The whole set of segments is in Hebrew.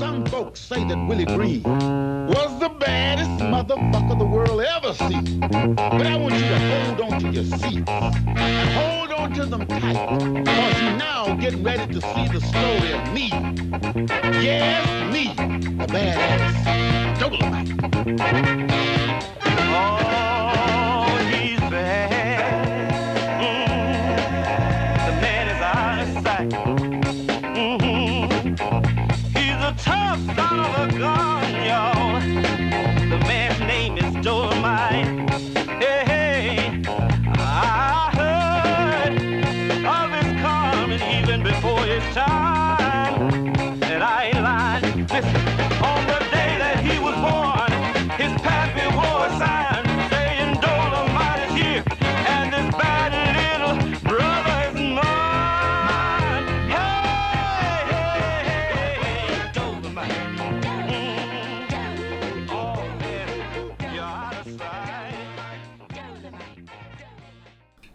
Some folks say that Willie Green was the baddest motherfucker the world ever seen. But I want you to hold on to your seat. Hold on to them tight. Cause you now getting ready to see the story of me. Yes, me, the badass Dolomite. Oh,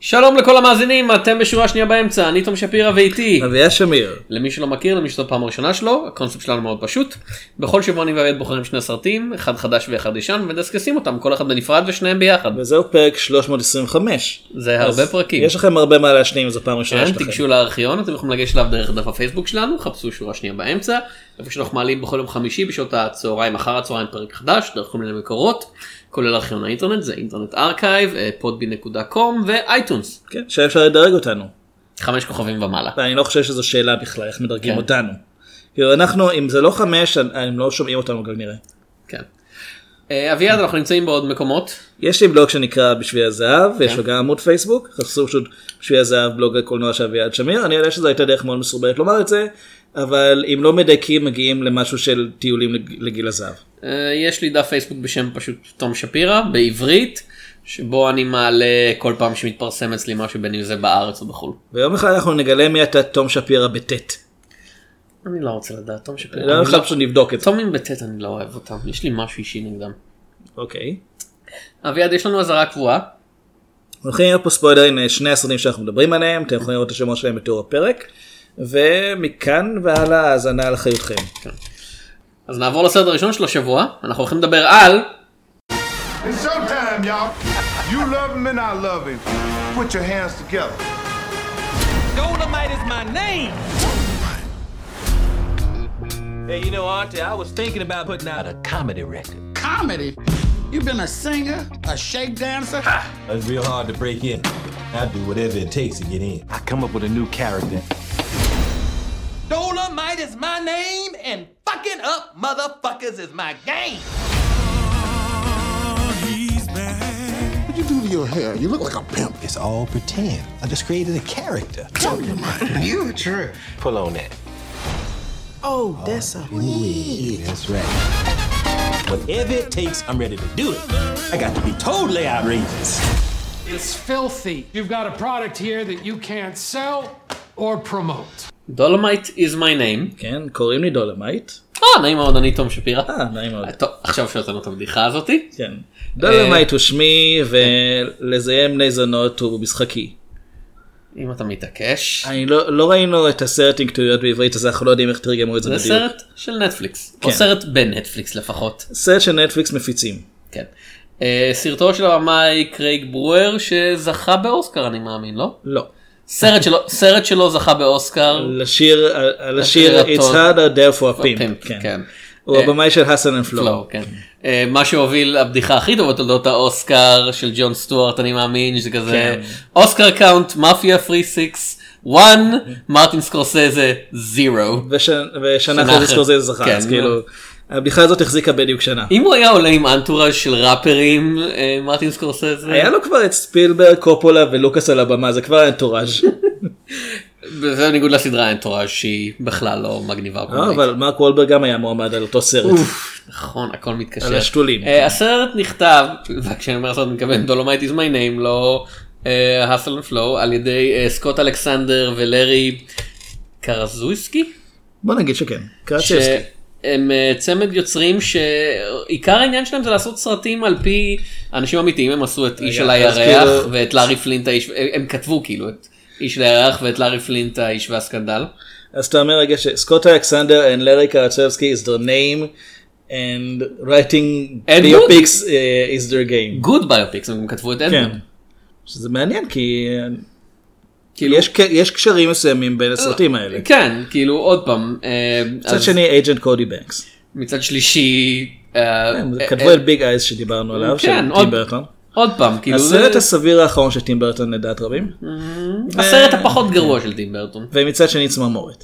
שלום לכל המאזינים, אתם בשורה שנייה באמצע, אני תום שפירא ואיתי. אביה שמיר. למי שלא מכיר, למי שזו הפעם הראשונה שלו, הקונספט שלנו מאוד פשוט. בכל שבוע אני ואביעד בוחרים שני סרטים, אחד חדש ואחד ישן, ומדסקסים אותם, כל אחד בנפרד ושניהם ביחד. וזהו פרק 325. זה הרבה פרקים. יש לכם הרבה מה להשלים, זו פעם ראשונה כן, שלכם. תיגשו לארכיון, אתם יכולים לגשת אליו דרך דף הפייסבוק שלנו, חפשו שורה שנייה באמצע, איפה שאנחנו מעלים בכל יום חמישי בשעות הצהריים אחר הצהריים פרק חדש, דרך כל מיני מקורות, כולל ארכיון האינטרנט, זה Internet Archive, podby.com ו iTunes, כן, שאפשר לדרג אותנו. חמש כוכבים ומעלה. ואני לא חושב שזו שאלה בכלל, איך מדרגים כן. אותנו. כאילו אנחנו, אם זה לא חמש, הם לא שומעים אותנו כנראה. כן. אה, אביעד, אנחנו נמצאים בעוד מקומות, יש לי בלוג שנקרא בשביל הזהב, ויש כן. לו גם עמוד פייסבוק, חפשו פשוט בשביל הזהב בלוג הקולנוע של אביעד שמיר, אני יודע שזו הייתה דרך מאוד מסורבלת לומר את זה, אבל אם לא מדייקים מגיעים למשהו של טיולים לג- לגיל הזהב. אה, יש לי דף פייסבוק בשם פשוט תום שפירא, בעברית, שבו אני מעלה כל פעם שמתפרסם אצלי משהו בין אם זה בארץ או בחו"ל. ויום אחד אנחנו נגלה מי אתה תום שפירא בטית. אני לא רוצה לדעת, תום שפירא. אני לא- פשוט נבדוק את זה. תומים בטט אני לא אוהב אותם, יש לי משהו אישי נגדם. אוקיי. אביעד, יש לנו אזהרה קבועה. הולכים להיות פה ספוילרים לשני הסרטים שאנחנו מדברים עליהם, אתם יכולים לראות את השמות שלהם בתיאור הפרק, ומכאן והלאה האזנה על אחריותכם. אז נעבור לסרט הראשון של השבוע, אנחנו הולכים לדבר על. You love him and I love him. Put your hands together. Dolomite is my name. Hey, you know, Auntie, I was thinking about putting out a comedy record. Comedy? You been a singer, a shake dancer? It's real hard to break in. I do whatever it takes to get in. I come up with a new character. Dolomite is my name, and fucking up motherfuckers is my game. What'd you do to your hair? You look like a pimp. It's all pretend. I just created a character. You a true. Pull on that. Oh, that's a Yeah, that's right. Whatever it takes, I'm ready to do it. I got to be totally outrageous. It's filthy. You've got a product here that you can't sell or promote. Dolemite is my name. כן, קוראים לי דולמייט. אה, נעים מאוד, אני תום שפירא. אה, נעים מאוד. טוב, עכשיו שהוצאנו את הבדיחה הזאתי. כן. דולמייט הוא שמי, ולזיין בני זונות הוא משחקי. אם אתה מתעקש. אני לא לא ראינו את הסרט עם כתוביות בעברית, אז אנחנו לא יודעים איך תרגמו את זה זה בדיוק. סרט של נטפליקס. או כן. סרט בנטפליקס לפחות. סרט של נטפליקס מפיצים. כן. אה, סרטו של הבמאי קרייג ברואר שזכה באוסקר אני מאמין, לא? לא. סרט שלו, סרט שלו זכה באוסקר. לשיר, השיר It's הטוב. Hard Out Here for a Pimp. כן. כן. הוא הבמאי של Hustle and Flow. כן. אה, מה שהוביל הבדיחה הכי טובה בתולדות האוסקר של ג'ון סטוארט אני מאמין שזה כזה. Oscar count Mafia Three Six 1 מרטין סקורסזה 0. וש- ושנה שנה אחרי זה אחרי- סקורסזה זכה, כן, אז. כאילו, הבדיחה הזאת החזיקה בדיוק שנה. אם הוא היה עולה עם אנטוראז' של ראפרים אה, מרטין סקורסזה היה לו כבר את ספילברג, קופולה ולוקאס על הבמה, זה כבר אנטוראז'. זה בניגוד לסדרה אנטוראז' שהיא בכלל לא מגניבה. קומית. אבל מרק וולברג גם היה מועמד על אותו סרט. נכון הכל מתקשר. על השתולים. אה, הסרט נכתב וכשאני אומר הסרט אני מתכוון Dolemite is my name לא Hustle and Flow על ידי אה, סקוט אלכסנדר ולארי קרזויסקי. בוא נגיד שכן. קרצ'בסקי. שהם אה, צמד יוצרים שעיקר העניין שלהם זה לעשות סרטים על פי אנשים אמיתיים הם עשו את איש על הירח כאילו- ואת לארי פלינט האיש הם כתבו כאילו את איש על הירח ואת לארי פלינט האיש והסקנדל. אז אתה אומר רגע שסקוט אלכסנדר and לארי קרצ'בסקי is their name and writing And biopics uh, is their game. Good biopics הם כתבו את כן. אד ווד. שזה מעניין כי כאילו- יש יש קשרים מסוימים בין הסרטים האלה. כן כאילו עוד פעם אה, מצד אז שני Agent Cody Banks. מצד שלישי אה, אה, כתבו אה, את Big Eyes שדיברנו עליו של כן, טים עוד- ברטון. עוד פעם כאילו הסרט זה הסביר האחרון של טים ברטון לדעת רבים. הסרט הפחות גרוע של טים ברטון. ומצד שני צמרמורת.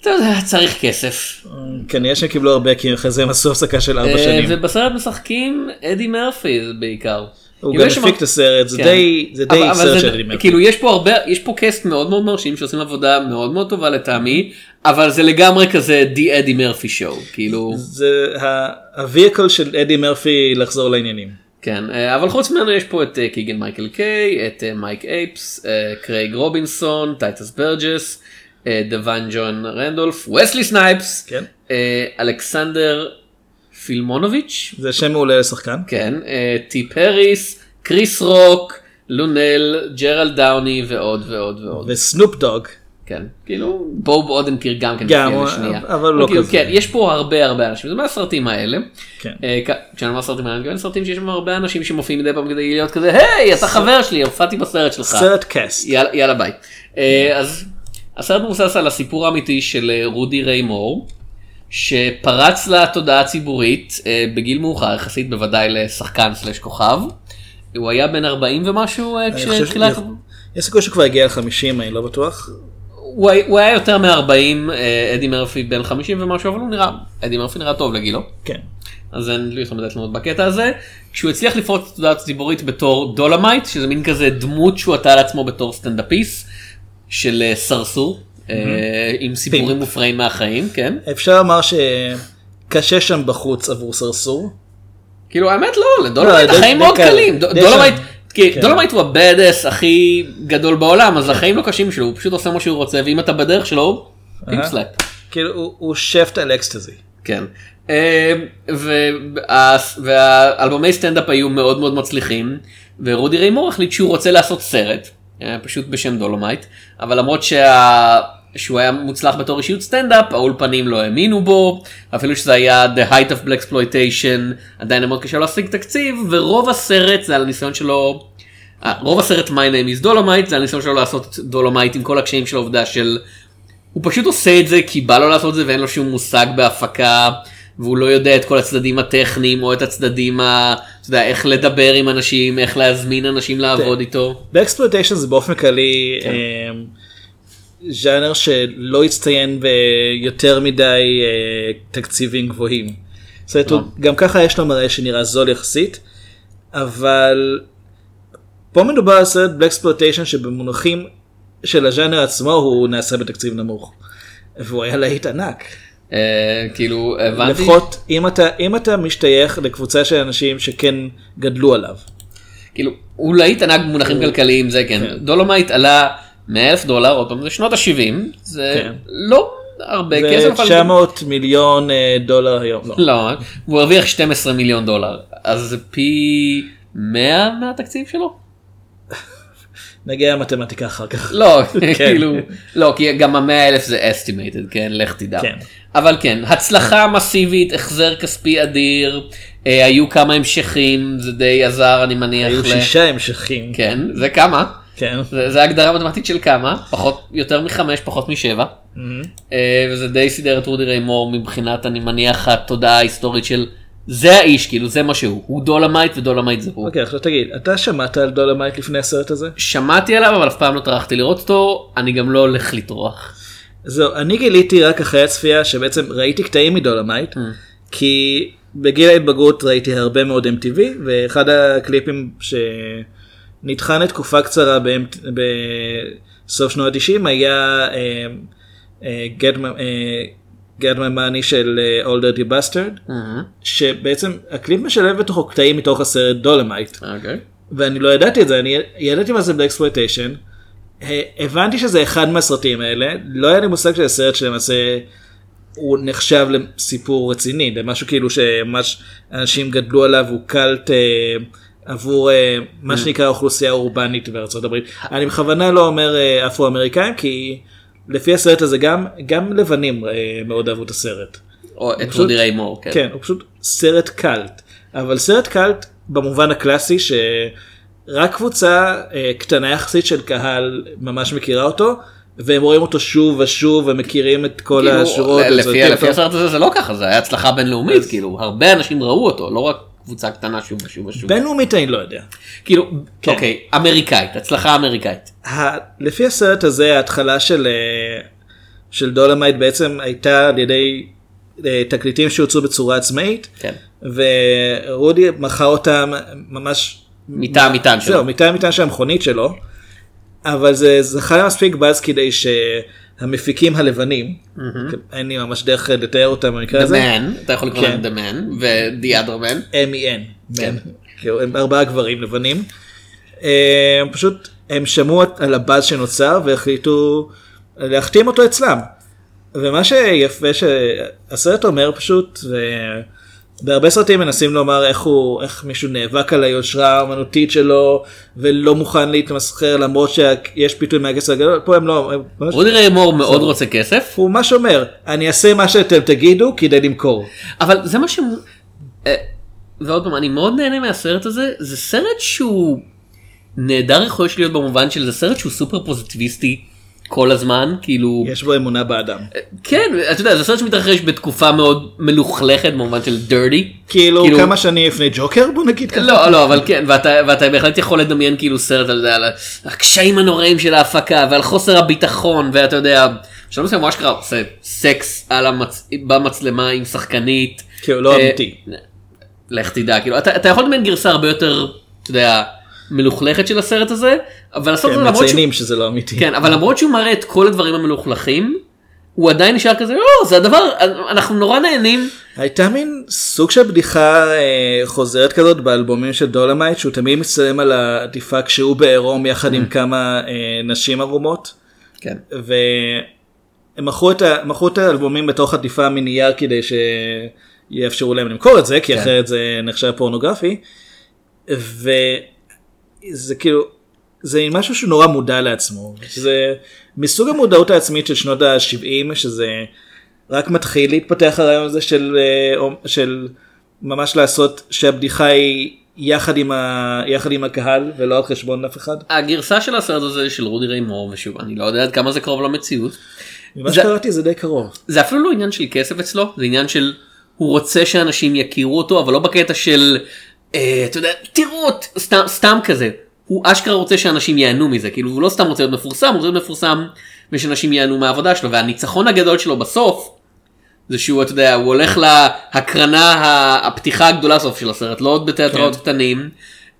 אתה יודע צריך כסף. כנראה שהם קיבלו הרבה כי אחרי זה הם עשו הפסקה של ארבע אה, שנים. ובסרט משחקים אדי מרפי בעיקר. הוא גם הפיק את הסרט, זה כן. די זה די סרט אדי מרפי. כאילו יש פה הרבה יש פה קאסט מאוד מאוד מרשים שעושים עבודה מאוד מאוד טובה לטעמי אבל זה לגמרי כזה די אדי מרפי שואו כאילו זה הוויקל של אדי מרפי לחזור לעניינים. כן אה, אבל חוץ ממנו יש פה את אה, קיגן מייקל קיי את אה, מייק אייפס קרייג רובינסון טייטס ברג'ס דוואן ג'ון רנדולף וסלי סנייפס כן. אלכסנדר פילמונוביץ' זה שם מעולה לשחקן. כן אה, טי פריס קריס רוק לונל ג'רלד דאוני ועוד ועוד ועוד. וסנופ דוג. כן, כאילו בוב אודנקיר גם כן גם, מופיע לשנייה. אבל לא כאילו, כזה. כן, יש פה הרבה הרבה אנשים, זה מהסרטים האלה. כן. אה, כשאני אומר סרטים האלה, אני מתכוון סרטים שיש שם הרבה אנשים שמופיעים מדי פעם כדי להיות כזה, היי, אתה חבר שלי, הופעתי בסרט שלך. סרט cast. יאללה, ביי. אה, אז הסרט מבוסס על הסיפור האמיתי של רודי ריי מור, שפרץ לתודעה הציבורית אה, בגיל מאוחר יחסית, בוודאי לשחקן slash כוכב. הוא היה בן 40 ומשהו אה, כשתחילת... ש- יש סיכוי שהוא כבר הגיע ל-50 אני לא בטוח. הוא הוא היה יותר מ-40, אדי מרפי בן 50 ומשהו, אבל הוא נראה, אדי מרפי נראה טוב לגילו. כן. אז אין לי יותר מדי תלונות בקטע הזה. כשהוא הצליח לפרוץ לתודעה הציבורית בתור דולמייט, שזה מין כזה דמות שהוא עטה על עצמו בתור סטנדאפיסט של אה, סרסור, אה, עם סיפורים. מופרעים מהחיים, כן. אפשר לומר שקשה שם בחוץ עבור סרסור. כאילו האמת לא, לדולמייט לא, החיים מאוד קל. קלים. דולמייט, כן. דולמייט הוא ה badass הכי גדול בעולם, אז החיים לא קשים לו, הוא פשוט עושה מה שהוא רוצה, ואם אתה בדרך שלו, פיפ אהה. slap. כאילו הוא- שאפט על אקסטזי. כן. אה, וה- והאלבומי סטנדאפ היו מאוד מאוד מצליחים, ורודי ריימור החליט שהוא רוצה לעשות סרט, אה, פשוט בשם דולומייט, אבל למרות שה... שהוא היה מוצלח בתור אישיות סטנדאפ, האולפנים לא האמינו בו, אפילו שזה היה the height of Blaxploitation, עדיין היה מאוד קשה להשיג תקציב, ורוב הסרט זה על הניסיון שלו, אה, רוב הסרט My Name is Dolemite זה על הניסיון שלו לעשות דולומייט עם כל הקשיים של העובדה של הוא פשוט עושה את זה כי בא לו לעשות את זה ואין לו שום מושג בהפקה והוא לא יודע את כל הצדדים הטכניים או את הצדדים ה... אתה יודע, איך לדבר עם אנשים, איך להזמין אנשים לעבוד איתו. Blaxploitation זה באופן כללי כן. ז'אנר שלא הצטיין ביותר מדי אה, תקציבים גבוהים. זאת אומרת, הוא- גם ככה יש לו מראה שנראה זול יחסית, אבל פה מדובר על סרט Blaxploitation שבמונחים של הז'אנר עצמו הוא נעשה בתקציב נמוך. והוא היה להיט ענק. אה, כאילו הבנתי. לפחות אם אתה, אם אתה משתייך לקבוצה של אנשים שכן גדלו עליו. כאילו הוא להיט ענק במונחים כלכליים זה כן. דולומייט עלה 100 אלף דולר עוד פעם זה שנות ה-70 זה כן. לא הרבה זה כסף. אבל- 900 מיליון אה, דולר היום. לא. לא, הוא הרוויח 12 מיליון דולר אז זה פי 100 מהתקציב שלו. נגיע למתמטיקה אחר כך. לא, כן. כאילו, לא, כי גם המאה אלף זה estimated, כן, לך תדע. כן. אבל כן, הצלחה מסיבית, החזר כספי אדיר, אה, היו כמה המשכים, זה די עזר אני מניח. היו ל- שישה המשכים. כן, זה כמה. כן. זה, זה הגדרה מתמטית של כמה, פחות, יותר מחמש, פחות משבע. אה, וזה די סידר את רודי ריימור מבחינת, אני מניח, התודעה ההיסטורית של זה האיש, כאילו, זה מה שהוא. הוא דולמייט ודולמייט זה הוא. אוקיי, עכשיו תגיד, אתה שמעת על דולמייט לפני הסרט הזה? שמעתי עליו, אבל אף פעם לא טרחתי לראות אותו, אני גם לא הולך לטרוח. זהו, אני גיליתי רק אחרי הצפייה שבעצם ראיתי קטעים מדולמייט, כי בגיל ההתבגרות ראיתי הרבה מאוד MTV, ואחד הקליפים שנטחן לתקופה קצרה בסוף שנות ה-90 היה אה, אה, My- אה, Money של Ol' Dirty Bastard, שבעצם הקליפ משלב בתוכו קטעים מתוך הסרט דולמייט. ואני לא ידעתי את זה, אני ידעתי מה זה blaxploitation, הבנתי שזה אחד מהסרטים האלה, לא היה לי מושג שזה סרט שלמעשה הוא נחשב לסיפור רציני, למשהו כאילו שממש אנשים גדלו עליו, הוא קאלט אה, עבור אה, מה שנקרא אוכלוסייה אורבנית בארצות הברית. אני בכוונה לא אומר אה, אפרו אמריקאים כי לפי הסרט הזה גם גם לבנים אה, מאוד אהבו את הסרט. או את רודי ריימור, כן. כן, הוא פשוט סרט קאלט. אבל סרט קאלט במובן הקלאסי שרק קבוצה אה, קטנה יחסית של קהל ממש מכירה אותו. והם רואים אותו שוב ושוב ומכירים את כל כאילו, השורות. לפי וצועקים לפי. הסרט הזה זה לא ככה, זה היה הצלחה בינלאומית, כאילו, הרבה אנשים ראו אותו, לא רק קבוצה קטנה שוב ושוב ושוב. בינלאומית אני לא יודע. כאילו, כן. אוקיי, אמריקאית, הצלחה אמריקאית. ה- לפי הסרט הזה ההתחלה של אה, של דולמייט בעצם הייתה על ידי אה, תקליטים שהוצאו בצורה עצמאית כן. ורודי מכר אותם ממש מטעם מטען שלו. זהו מטעם מטען של המכונית שלו אבל זה זכה למספיק באז כדי שהמפיקים הלבנים אין לי ממש דרך לתאר אותם במקרה The הזה. Man, אתה יכול לקרוא להם כן. The Man ו-The Other Man. M.E.N. כן. Man. כאילו, הם ארבעה גברים לבנים. אה, פשוט הם שמעו על הבאז שנוצר והחליטו להחתים אותו אצלם. ומה שיפה שהסרט אומר פשוט בהרבה סרטים מנסים לומר איך הוא איך מישהו נאבק על היושרה האמנותית שלו ולא מוכן להתמסחר למרות שיש פיתוי מהכסף הגדול. פה הם לא הם ממש- רודי ריימור מאוד רוצה כסף, הוא ממש אומר אני אעשה מה שאתם תגידו כדי למכור. אבל זה מה ש... אה, ועוד פעם, אני מאוד נהנה מהסרט הזה, זה סרט שהוא נהדר יכול להיות במובן של זה סרט שהוא סופר פוזיטיביסטי כל הזמן, כאילו... יש בו אמונה באדם. כן, אתה יודע, זה סרט שמתרחש בתקופה מאוד מלוכלכת במובן של dirty. כאילו כמה שנים לפני ג'וקר בוא נגיד ככה. לא, לא, אבל כן, ואתה, ואתה בהחלט יכול לדמיין כאילו סרט על, זה, על הקשיים הנוראים של ההפקה ועל חוסר הביטחון ואתה יודע, בשלב מסוים מה שקרה, עושה סקס על המצ... במצלמה עם שחקנית. כאילו לא אה, אמיתי. לך תדע, כאילו, אתה, אתה יכול לדמיין גרסה הרבה יותר, אתה יודע, מלוכלכת של הסרט הזה, אבל לעשות את זה הם למרות שהוא... מציינים שזה לא אמיתי. כן, אבל למרות שהוא מראה את כל הדברים המלוכלכים, הוא עדיין נשאר כזה, לא, זה הדבר, אנחנו נורא נהנים. הייתה מין סוג של בדיחה אה, חוזרת כזאת באלבומים של דולמייט שהוא תמיד מצטלם על העטיפה כשהוא בעירום יחד עם כמה אה, נשים ערומות. כן. והם מכרו את, ה... מכרו את האלבומים בתוך עטיפה מנייר כדי שיאפשרו להם למכור את זה כי כן. אחרת זה נחשב פורנוגרפי. וזה כאילו זה משהו שהוא נורא מודע לעצמו זה מסוג המודעות העצמית של שנות ה-70 שזה רק מתחיל להתפתח הרעיון הזה של, אה, של ממש לעשות שהבדיחה היא יחד עם, ה... יחד עם הקהל ולא על חשבון אף אחד. הגרסה של הסרט הזה של רודי ריימור, ושוב, אני לא יודע עד כמה זה קרוב למציאות. ממה זה- שקראתי זה די קרוב. זה אפילו לא עניין של כסף אצלו, זה עניין של הוא רוצה שאנשים יכירו אותו, אבל לא בקטע של, אתה יודע, תראו, סתם, סתם כזה. הוא אשכרה רוצה שאנשים ייהנו מזה, כאילו הוא לא סתם רוצה להיות מפורסם, הוא רוצה להיות מפורסם ושאנשים ייהנו מהעבודה שלו, והניצחון הגדול שלו בסוף, זה שהוא, אתה יודע, הוא הולך להקרנה, הפתיחה הגדולה סוף של הסרט, לא עוד בתיאטראות כן. קטנים.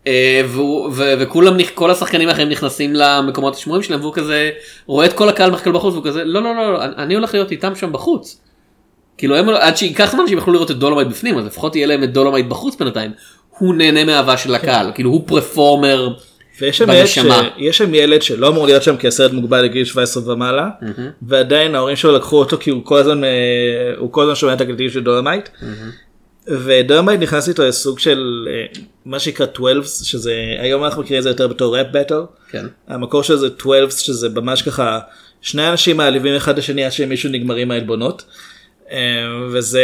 אה, והוא- ו- וכולם, כל השחקנים האחרים נכנסים למקומות השמורים שלהם והוא כזה רואה את כל הקהל מחכה בחוץ והוא כזה לא לא לא לא, אני- הולך להיות איתם שם בחוץ. כאילו הם, עד שייקח זמן שהם יוכלו לראות את דולמייט בפנים אז לפחות יהיה להם את דולמייט בחוץ בינתיים. הוא נהנה מהאהבה של הקהל כאילו הוא פרפורמר ויש שם, ילד ש... בנשמה. יש שם ילד שלא אמור להיות שם כי הסרט מוגבל לגיל 17 ומעלה ועדיין ההורים שלו לקחו אותו כי הוא כל הזמן אה, הוא כל הזמן שומע את התקליטים של דולמייט. ודולמייט נכנס איתו לסוג של אה, מה שנקרא 12 שזה היום אנחנו מכירים את זה יותר בתור rap battle. כן. המקור של זה 12 שזה ממש ככה שני אנשים מעליבים אחד את השני עד שמישהו נגמרים העלבונות. אה, וזה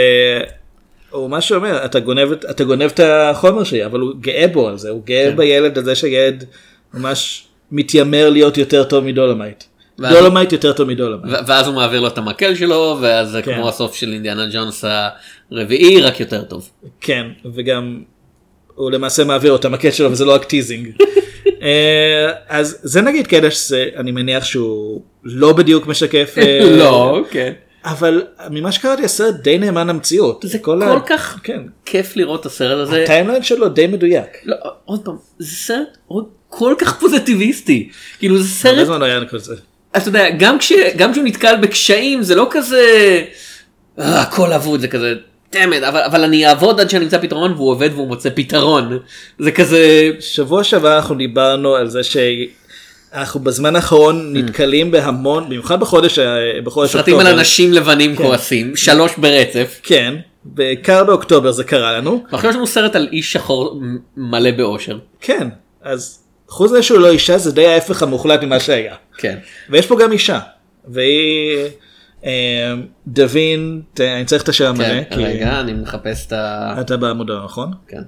הוא מה שאומר אתה גונב את- אתה גונב את החומר שלי אבל הוא גאה בו על זה הוא גאה כן. בילד הזה שילד ממש מתיימר להיות יותר טוב מדולמייט. ואז- דולמייט יותר טוב מדולמייט. ואז הוא מעביר לו את המקל שלו ואז זה כן. כמו הסוף של אינדיאנה ג'ונס הרביעי רק יותר טוב. כן וגם הוא למעשה מעביר לו את המקל שלו וזה לא רק teasing. אה, אז זה נגיד שזה אני מניח שהוא לא בדיוק משקף. אה, לא כן. אבל ממה שקראתי הסרט די נאמן למציאות. זה כל כל ה- כך כן. כיף לראות את הסרט הזה. ה timeline שלו די מדויק. לא, עוד פעם, זה סרט עוד כל כך פוזיטיביסטי. כאילו זה הרבה סרט, זמן לא היה כזה. אתה יודע, גם, כש, גם כשהוא נתקל בקשיים זה לא כזה, "אה, הכל אבוד, זה כזה, דמת, אבל, אבל אני אעבוד עד שאני אמצא פתרון והוא עובד והוא מוצא פתרון. זה כזה, שבוע שעבר אנחנו דיברנו על זה שאנחנו בזמן האחרון נתקלים בהמון במיוחד בחודש ה- בחודש סרטים על אוקטובר. אנשים לבנים כן. כועסים, שלוש ברצף. כן. בעיקר באוקטובר זה קרה לנו. ועכשיו יש לנו סרט על איש שחור מלא באושר. כן. אז חוץ מזה שהוא לא אישה זה די ההפך המוחלט ממה שהיה. כן. ויש פה גם אישה. והיא אה, דווין, ת- אני צריך את השם המלא, כן, כי רגע, אני מחפש את ה... אתה בעמוד הנכון. כן.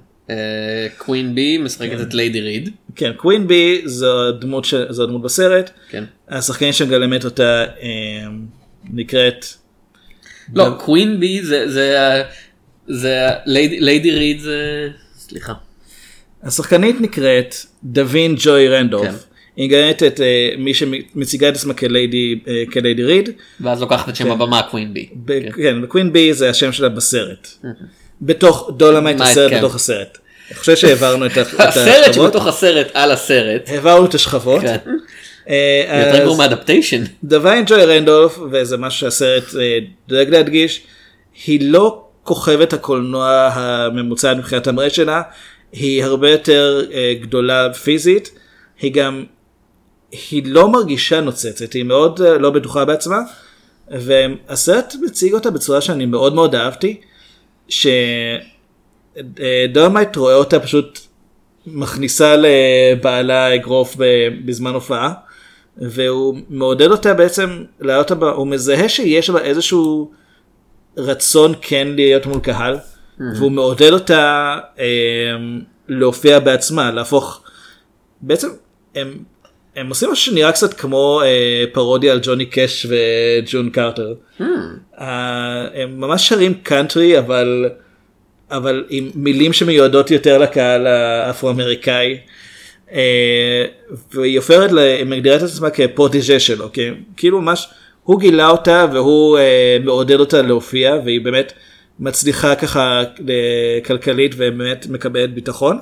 קווין בי משחקת את ליידי ריד. כן, קווין בי זו הדמות, ש... זו הדמות בסרט, כן. השחקנית שמגלמת אותה אה, נקראת, לא, קווין בי זה, זה, זה, ליידי- ריד זה, סליחה. השחקנית נקראת דיוויין ג'וי רנדולף. כן. היא מגלמת את אה, מי שמציגה את עצמה כליידי, אה, כליידי ריד. ואז לוקחת את שם כן. הבמה קווין בי. כן, וקווין בי זה השם שלה בסרט. בתוך דולמייט מה, הסרט כן. בתוך הסרט. אני חושב שהעברנו את ה- את הסרט השכבות. שבתוך הסרט על הסרט. העברנו את השכבות. כן. אה, יותר גרוע מאדפטיישן. דיוויין ג'וי רנדולף, וזה משהו שהסרט אה, דואג להדגיש, היא לא כוכבת הקולנוע הממוצע מבחינת המראה שלה, היא הרבה יותר אה, גדולה פיזית, היא גם, היא לא מרגישה נוצצת, היא מאוד לא בטוחה בעצמה, והסרט מציג אותה בצורה שאני מאוד מאוד אהבתי, שדולמייט רואה אותה פשוט מכניסה לבעלה אגרוף בזמן הופעה, והוא מעודד אותה בעצם לעלות הבא, הוא מזהה שיש בה איזשהו רצון כן להיות מול קהל, והוא מעודד אותה אה, להופיע בעצמה, להפוך, בעצם הם, הם עושים משהו שנראה קצת כמו אה, פרודיה על ג'וני קאש וג'ון קרטר. אה, הם ממש שרים קאנטרי אבל אבל עם מילים שמיועדות יותר לקהל האפרו-אמריקאי. אה, והיא הופכת, ל- היא מגדירה את עצמה כפרוטיג'ה שלו, כי כאילו ממש, הוא גילה אותה והוא אה, מעודד אותה להופיע והיא באמת מצליחה ככה אה, כלכלית ובאמת מקבלת ביטחון.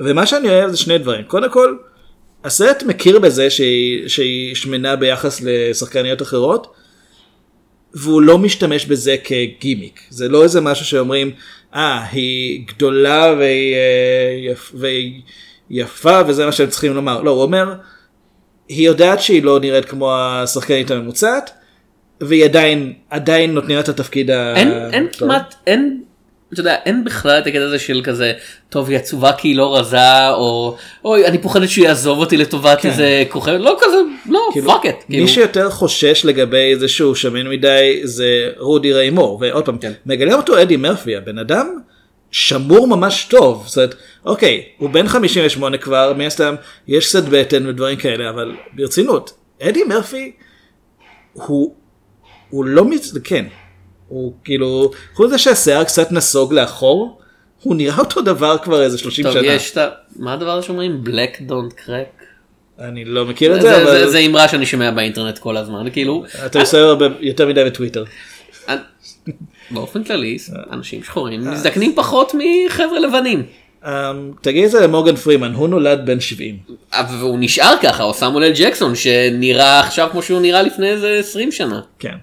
ומה שאני אוהב זה שני דברים, קודם כל, הסרט מכיר בזה שהיא, שהיא שמנה ביחס לשחקניות אחרות, והוא לא משתמש בזה כגימיק. זה לא איזה משהו שאומרים, אה, היא גדולה והיא, אה, יפ, והיא יפה וזה מה שהם צריכים לומר. לא, הוא אומר, היא יודעת שהיא לא נראית כמו השחקנית הממוצעת, והיא עדיין, עדיין נותנים לה את התפקיד ה... אין, אין. כמעט, אין, אתה יודע, אין בכלל את הקטע הזה של כזה, טוב היא עצובה כי היא לא רזה, או אוי אני פוחדת שהוא יעזוב אותי לטובת איזה כוכב, לא כזה, לא, כאילו, פאק את. מי שיותר חושש לגבי זה שהוא שמן מדי זה רודי ריימור ועוד פעם כן. מגלה אותו אדי מרפי הבן אדם שמור ממש טוב זאת אומרת אוקיי הוא בן 58 כבר מן הסתם יש קצת בטן ודברים כאלה אבל ברצינות אדי מרפי הוא הוא לא מצ... כן הוא כאילו חוץ מזה שהשיער קצת נסוג לאחור הוא נראה אותו דבר כבר איזה 30 טוב, שנה יש את ה... מה הדבר שאומרים? black don't crack? אני לא מכיר את זה, זה אבל זה, זה אמרה שאני שומע באינטרנט כל הזמן, כאילו, אתה עושה הרבה יותר מדי בטוויטר. אני- באופן כללי, אנשים שחורים מזדקנים פחות מחבר'ה לבנים. Um, תגיד את זה למורגן פרימן, הוא נולד בן 70. אבל והוא נשאר ככה, או סמואל אל ג'קסון שנראה עכשיו כמו שהוא נראה לפני איזה 20 שנה. כן.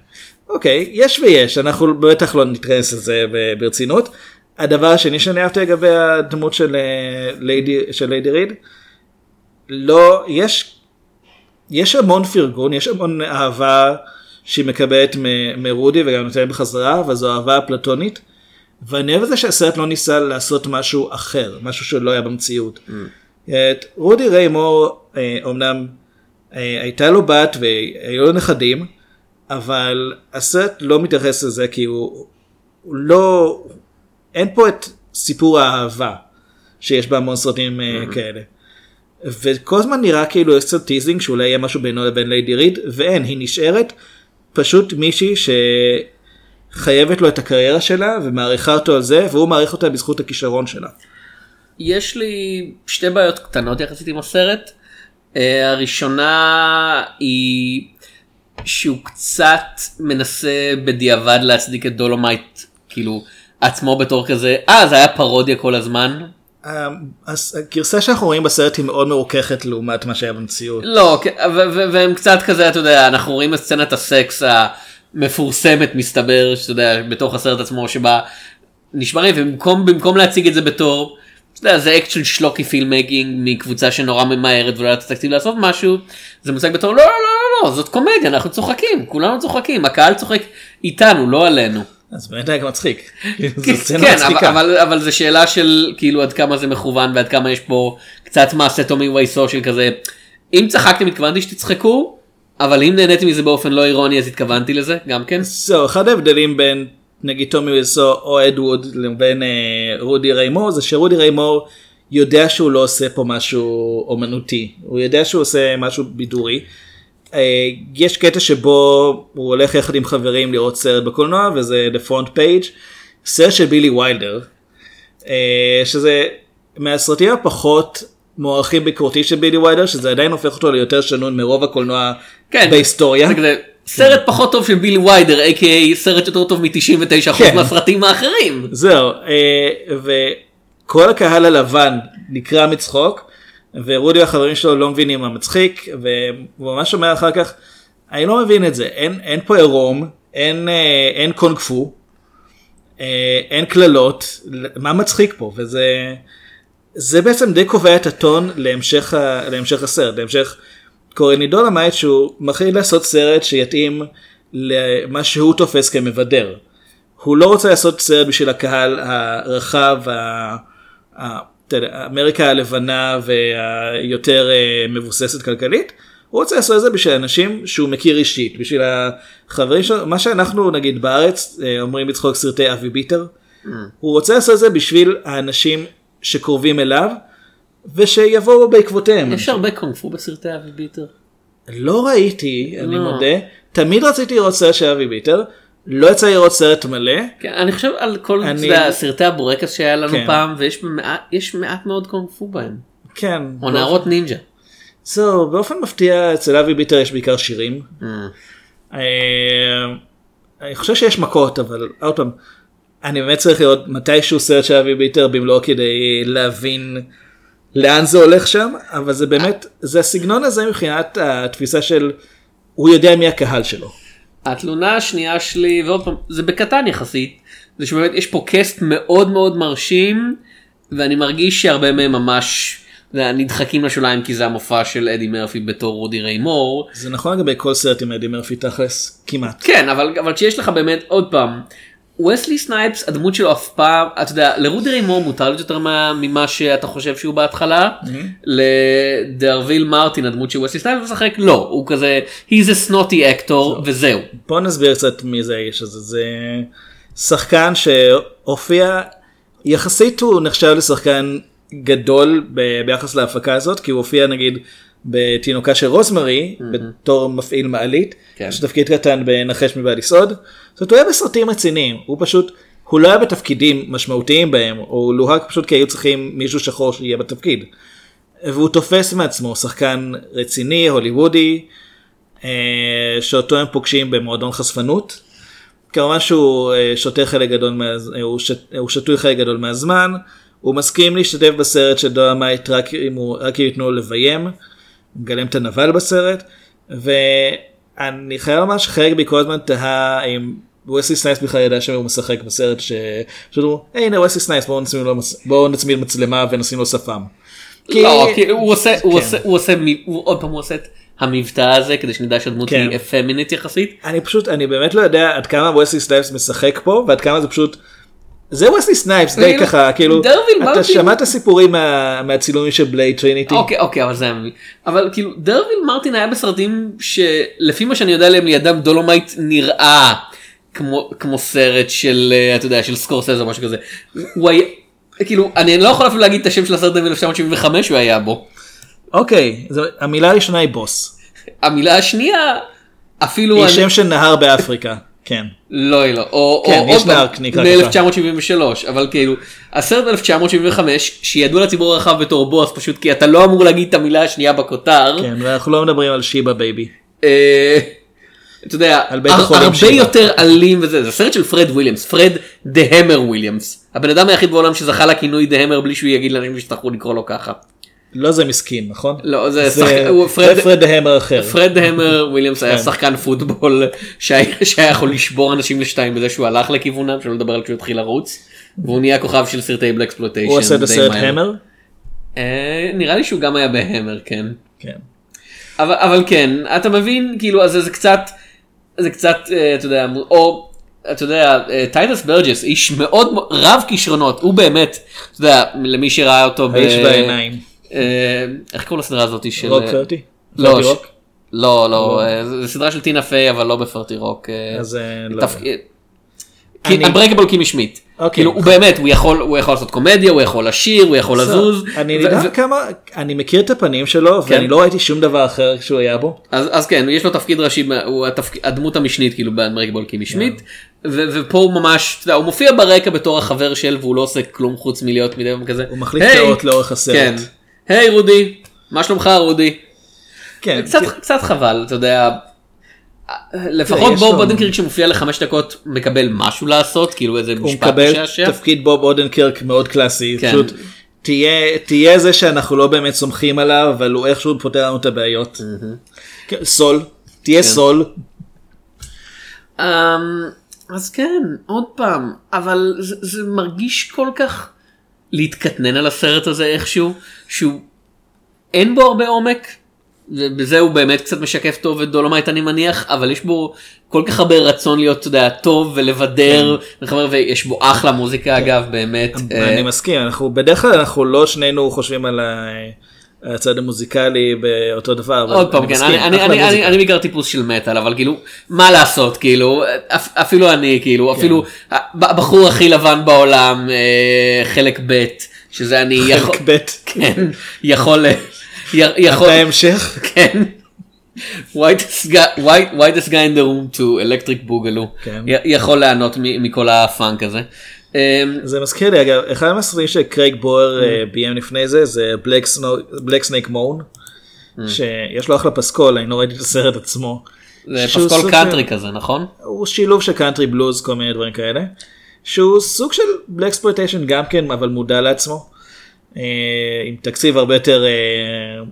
אוקיי, יש ויש, אנחנו בטח לא נתכנס לזה ברצינות. הדבר השני שאני אהבתי לגבי הדמות של אה, ליידי, של ליידי ריד, לא, יש, יש המון פרגון, יש המון אהבה שהיא מקבלת מ- מרודי וגם נותנת בחזרה, אבל זו אהבה פלטונית. ואני אוהב את זה שהסרט לא ניסה לעשות משהו אחר, משהו שלא היה במציאות. את רודי ריימור אה, אומנם אה, הייתה לו בת והיו לו נכדים, אבל הסרט לא מתייחס לזה כי הוא, הוא לא, אין פה את סיפור האהבה שיש בהמון סרטים אה, כאלה. וכל הזמן נראה כאילו יש קצת teasing שאולי יהיה משהו בינו לבין ליידי ריד, ואין, היא נשארת פשוט מישהי שחייבת לו את הקריירה שלה ומעריכה אותו על זה, והוא מעריך אותה בזכות הכישרון שלה. יש לי שתי בעיות קטנות יחסית עם הסרט. אה, הראשונה היא שהוא קצת מנסה בדיעבד להצדיק את דולמייט כאילו עצמו בתור כזה אה זה היה פרודיה כל הזמן. אז הגרסה שאנחנו רואים בסרט היא מאוד מרוככת לעומת מה שהיה במציאות. לא כן, והם קצת כזה אתה יודע אנחנו רואים את סצנת הסקס המפורסמת מסתבר שאתה יודע בתוך הסרט עצמו שבה נשמרים ובמקום במקום להציג את זה בתור. אתה יודע, זה אקט של schlocky filmmaking מקבוצה שנורא ממהרת ולא יודעת תקציב לעשות משהו זה מוצג בתור לא לא לא לא זאת קומדיה אנחנו צוחקים כולנו צוחקים הקהל צוחק איתנו לא עלינו. אז באמת היה מצחיק. זו כן, כן. אבל, אבל, זה שאלה של כאילו עד כמה זה מכוון ועד כמה יש פה קצת מעשה טומי וייסו של כזה אם צחקתם התכוונתי שתצחקו אבל אם נהניתי מזה באופן לא אירוני אז התכוונתי לזה גם כן. זהו, אחד ההבדלים בין נגיד טומי ויסו או אדווד לבין אה, רודי ריימור זה שרודי ריימור יודע שהוא לא עושה פה משהו אומנותי, הוא יודע שהוא עושה משהו בידורי. אה, יש קטע שבו הוא הולך יחד עם חברים לראות סרט בקולנוע וזה The Front Page, סרט של בילי ויילדר, אה, שזה מהסרטים הפחות מוערכים ביקורתי של בילי ויילדר, שזה עדיין הופך אותו ליותר שנון מרוב הקולנוע כן, בהיסטוריה. זה כזה סרט פחות טוב של בילי ויילדר a.k.a סרט יותר טוב מ-99% כן. מהסרטים האחרים. זהו, אה, וכל הקהל הלבן נקרע מצחוק, ורודי והחברים שלו לא מבינים מה מצחיק, והוא ממש אומר אחר כך, אני לא מבין את זה, אין, אין פה עירום, אין, אה, אין קונג פו, אה, אין קללות, מה מצחיק פה? וזה זה בעצם די קובע את הטון להמשך, ה, להמשך הסרט, להמשך קוראים לי דולמייט שהוא מחליט לעשות סרט שיתאים למה שהוא תופס כמבדר. הוא לא רוצה לעשות סרט בשביל הקהל הרחב, אמריקה הלבנה והיותר אה, מבוססת כלכלית, הוא רוצה לעשות את זה בשביל אנשים שהוא מכיר אישית, בשביל החברים שלו, מה שאנחנו נגיד בארץ אה, אומרים בצחוק סרטי אבי ביטר, הוא רוצה לעשות את זה בשביל האנשים שקרובים אליו ושיבואו בעקבותיהם. יש הרבה קונג פו בסרטי אבי ביטר. לא ראיתי, אני לא. מודה, תמיד רציתי לראות סרט של אבי ביטר, לא יצא לראות סרט מלא, כן, אני חושב על כל אני- סרטי הבורקס שהיה לנו כן. פעם ויש מעט, מעט מאוד קונג פו בהם. כן, או נערות נינג'ה. זהו, באופן מפתיע אצל אבי ביטר יש בעיקר שירים. Mm. אה, אני חושב שיש מכות, אבל עוד פעם, אני באמת צריך לראות מתישהו סרט של אבי ביטר במלואו כדי להבין לאן זה הולך שם, אבל זה באמת, זה הסגנון הזה מבחינת התפיסה של, הוא יודע מי הקהל שלו. התלונה השנייה שלי ועוד פעם זה בקטן יחסית זה שבאמת יש פה קאסט מאוד מאוד מרשים ואני מרגיש שהרבה מהם ממש נדחקים לשוליים כי זה המופע של אדי מרפי בתור רודי ריי מור זה נכון לגבי כל סרט עם אדי מרפי תכלס, כמעט. כן אבל אבל כשיש לך באמת עוד פעם. וסלי סנייפס הדמות שלו אף פעם אתה יודע לרודי ריי מור מותר להיות יותר מה- ממה שאתה חושב שהוא בהתחלה. לדרוויל מרטין הדמות של וסלי סנייפס משחק לא. הוא כזה he's a snotty actor וזהו. בוא נסביר קצת מי זה האיש הזה, זה שחקן שהופיע, יחסית הוא נחשב לשחקן גדול ב- ביחס להפקה הזאת, כי הוא הופיע נגיד בתינוקה של רוזמרי, בתור מפעיל מעלית, כן. יש תפקיד קטן בנחש מבעד יסוד, זאת אומרת הוא היה בסרטים רציניים, הוא פשוט, הוא לא היה בתפקידים משמעותיים בהם, הוא לוהק פשוט כי היו צריכים מישהו שחור שיהיה בתפקיד. והוא תופס מעצמו שחקן רציני, הוליוודי, אה, שאותו הם פוגשים במועדון חשפנות. כמובן שהוא אה, שותה חלק גדול, מה... אה, הוא, שת... הוא שתוי חלק גדול מהזמן, הוא מסכים להשתתף בסרט של דולמייט רק אם, הוא... רק אם ייתנו לו לביים, מגלם את הנבל בסרט, ואני חייב לומר שחלק בי כל הזמן תהה אם וסלי סנייפס בכלל ידע שהוא משחק בסרט שפשוט "היי, הנה וסלי סנייפס בואו נצמיד מצלמה ונשים לו שפם. לא, כי הוא עושה, הוא כן. עושה, הוא עושה, הוא עוד פעם הוא עושה את המבטא הזה כדי שנדע שהדמות כן. היא אפמינית יחסית. אני פשוט אני באמת לא יודע עד כמה וסלי סנייפס משחק פה ועד כמה זה פשוט. זה וסלי סנייפס די כאילו, ככה כאילו אתה שמעת סיפורים מה- מהצילומים של Blade Trinity אוקיי אוקיי אבל זה היה מבין. אבל כאילו דרוויל מרטין היה בסרטים שלפי מה שאני יודע עליהם לידם דולומייט נראה כמו כמו סרט של אה, אתה יודע של סקורסזה או משהו כזה. הוא היה כאילו אני לא יכול אפילו להגיד את השם של הסרט מ-1975 הוא היה בו. אוקיי זה- המילה הראשונה היא בוס המילה השנייה אפילו היא אני- שם של נהר באפריקה כן לא היא לא או כן, או יש נהר נקרא ככה. מ-1973 אבל כאילו הסרט 1975 שידוע לציבור הרחב בתור בוס פשוט כי אתה לא אמור להגיד את המילה השנייה בכותר. כן ואנחנו לא מדברים על Sheba Baby אה, אתה יודע, הרבה. יותר אלים וזה, זה סרט של פרד וויליאמסון, פרד The Hammer וויליאמסון, הבן אדם היחיד בעולם שזכה לכינוי The Hammer בלי שהוא יגיד לאנשים שיצטרכו לקרוא לו ככה. לא זה מסכין נכון לא, זה זה שחק- הוא פרד- זה פרד המר אחר פרד The Hammer וויליאמסון היה כן. שחקן פוטבול שהיה שהיה יכול לשבור אנשים לשתיים בזה שהוא הלך לכיוונם, שלא לדבר על כשהוא התחיל לרוץ, והוא נהיה כוכב של סרטי בלקספלוטיישן. הוא עושה את הסרט המר אה, נראה לי שהוא גם היה בהמר, כן. כן אבל, אבל כן, אתה מבין, כאילו, אז זה קצת, זה קצת, אה, אתה יודע, או, אתה יודע, אה, טייטס ברג'ס, איש מאוד רב כישרונות, הוא באמת, אתה יודע, למי שראה אותו ב... האיש והעיניים אה, איך קוראים לסדרה הזאת של... רוק 30? לא, 30 ש- רוק? לא, לא, זו סדרה של טינה פיי, אבל לא בפרטי רוק. אז, לא Unbreakable Kimmy Schmidt. כאילו הוא באמת הוא יכול הוא יכול לעשות קומדיה הוא יכול לשיר הוא יכול לזוז. אני יודע כמה, אני מכיר את הפנים שלו, כן. ואני לא ראיתי שום דבר אחר כשהוא היה בו. אז, כן יש לו תפקיד ראשי הוא. הדמות המשנית כאילו באנברקבל קימי שמיט ופה הוא ממש הוא מופיע ברקע בתור החבר של והוא לא עושה כלום חוץ מלהיות מדי פעם כזה. הוא מחליף! דעות לאורך הסרט. כן. היי רודי מה שלומך רודי. כן, קצת חבל אתה יודע. לפחות בוב בודנקirk שמופיע לחמש דקות מקבל משהו לעשות כאילו איזה הוא משפט מקבל משעשע. תפקיד בוב אודנקirk מאוד קלאסי, כן. פשוט תהיה, תהיה זה שאנחנו לא באמת סומכים עליו, אבל הוא איכשהו פותר לנו את הבעיות. כן, סול, תהיה סול, אמ, אז כן, עוד פעם, אבל זה, זה מרגיש כל כך להתקטנן על הסרט הזה איכשהו, שהוא אין בו הרבה עומק, ובזה הוא באמת קצת משקף טוב את דולומייט אני מניח, אבל יש בו כל כך הרבה רצון להיות, אתה יודע, טוב ולבדר, ולחבר, ויש בו אחלה מוזיקה אגב, באמת. אה, אני מסכים, אנחנו בדרך כלל אנחנו לא שנינו חושבים על הצד המוזיקלי באותו דבר, עוד פעם, כן, מסכים, אני, אני, אני. אני, אני בעיקר טיפוס של מטאל, אבל כאילו, מה לעשות, כאילו, אפ, אפילו אני, כאילו, כן. אפילו הבחור הכי לבן בעולם, אה, חלק ב', שזה אני, יכול, חלק ב', כן, יכול, יכול, אתה המשך? כן. whitest guy in the room to electric boogaloo, כן. יכול ליהנות מכל הפאנק הזה. אמ, זה מזכיר לי אגב, אחד מהסרטים שקרייג ברואר. אה, ביים לפני זה, זה Black Snake Moan. שיש לו אחלה פסקול, אני לא ראיתי את הסרט עצמו. זה פסקול קאנטרי כזה, נכון? הוא שילוב של קאנטרי בלוז כל מיני דברים כאלה שהוא סוג של בלקספלויטיישן גם כן אבל מודע לעצמו עם תקציב הרבה יותר אה,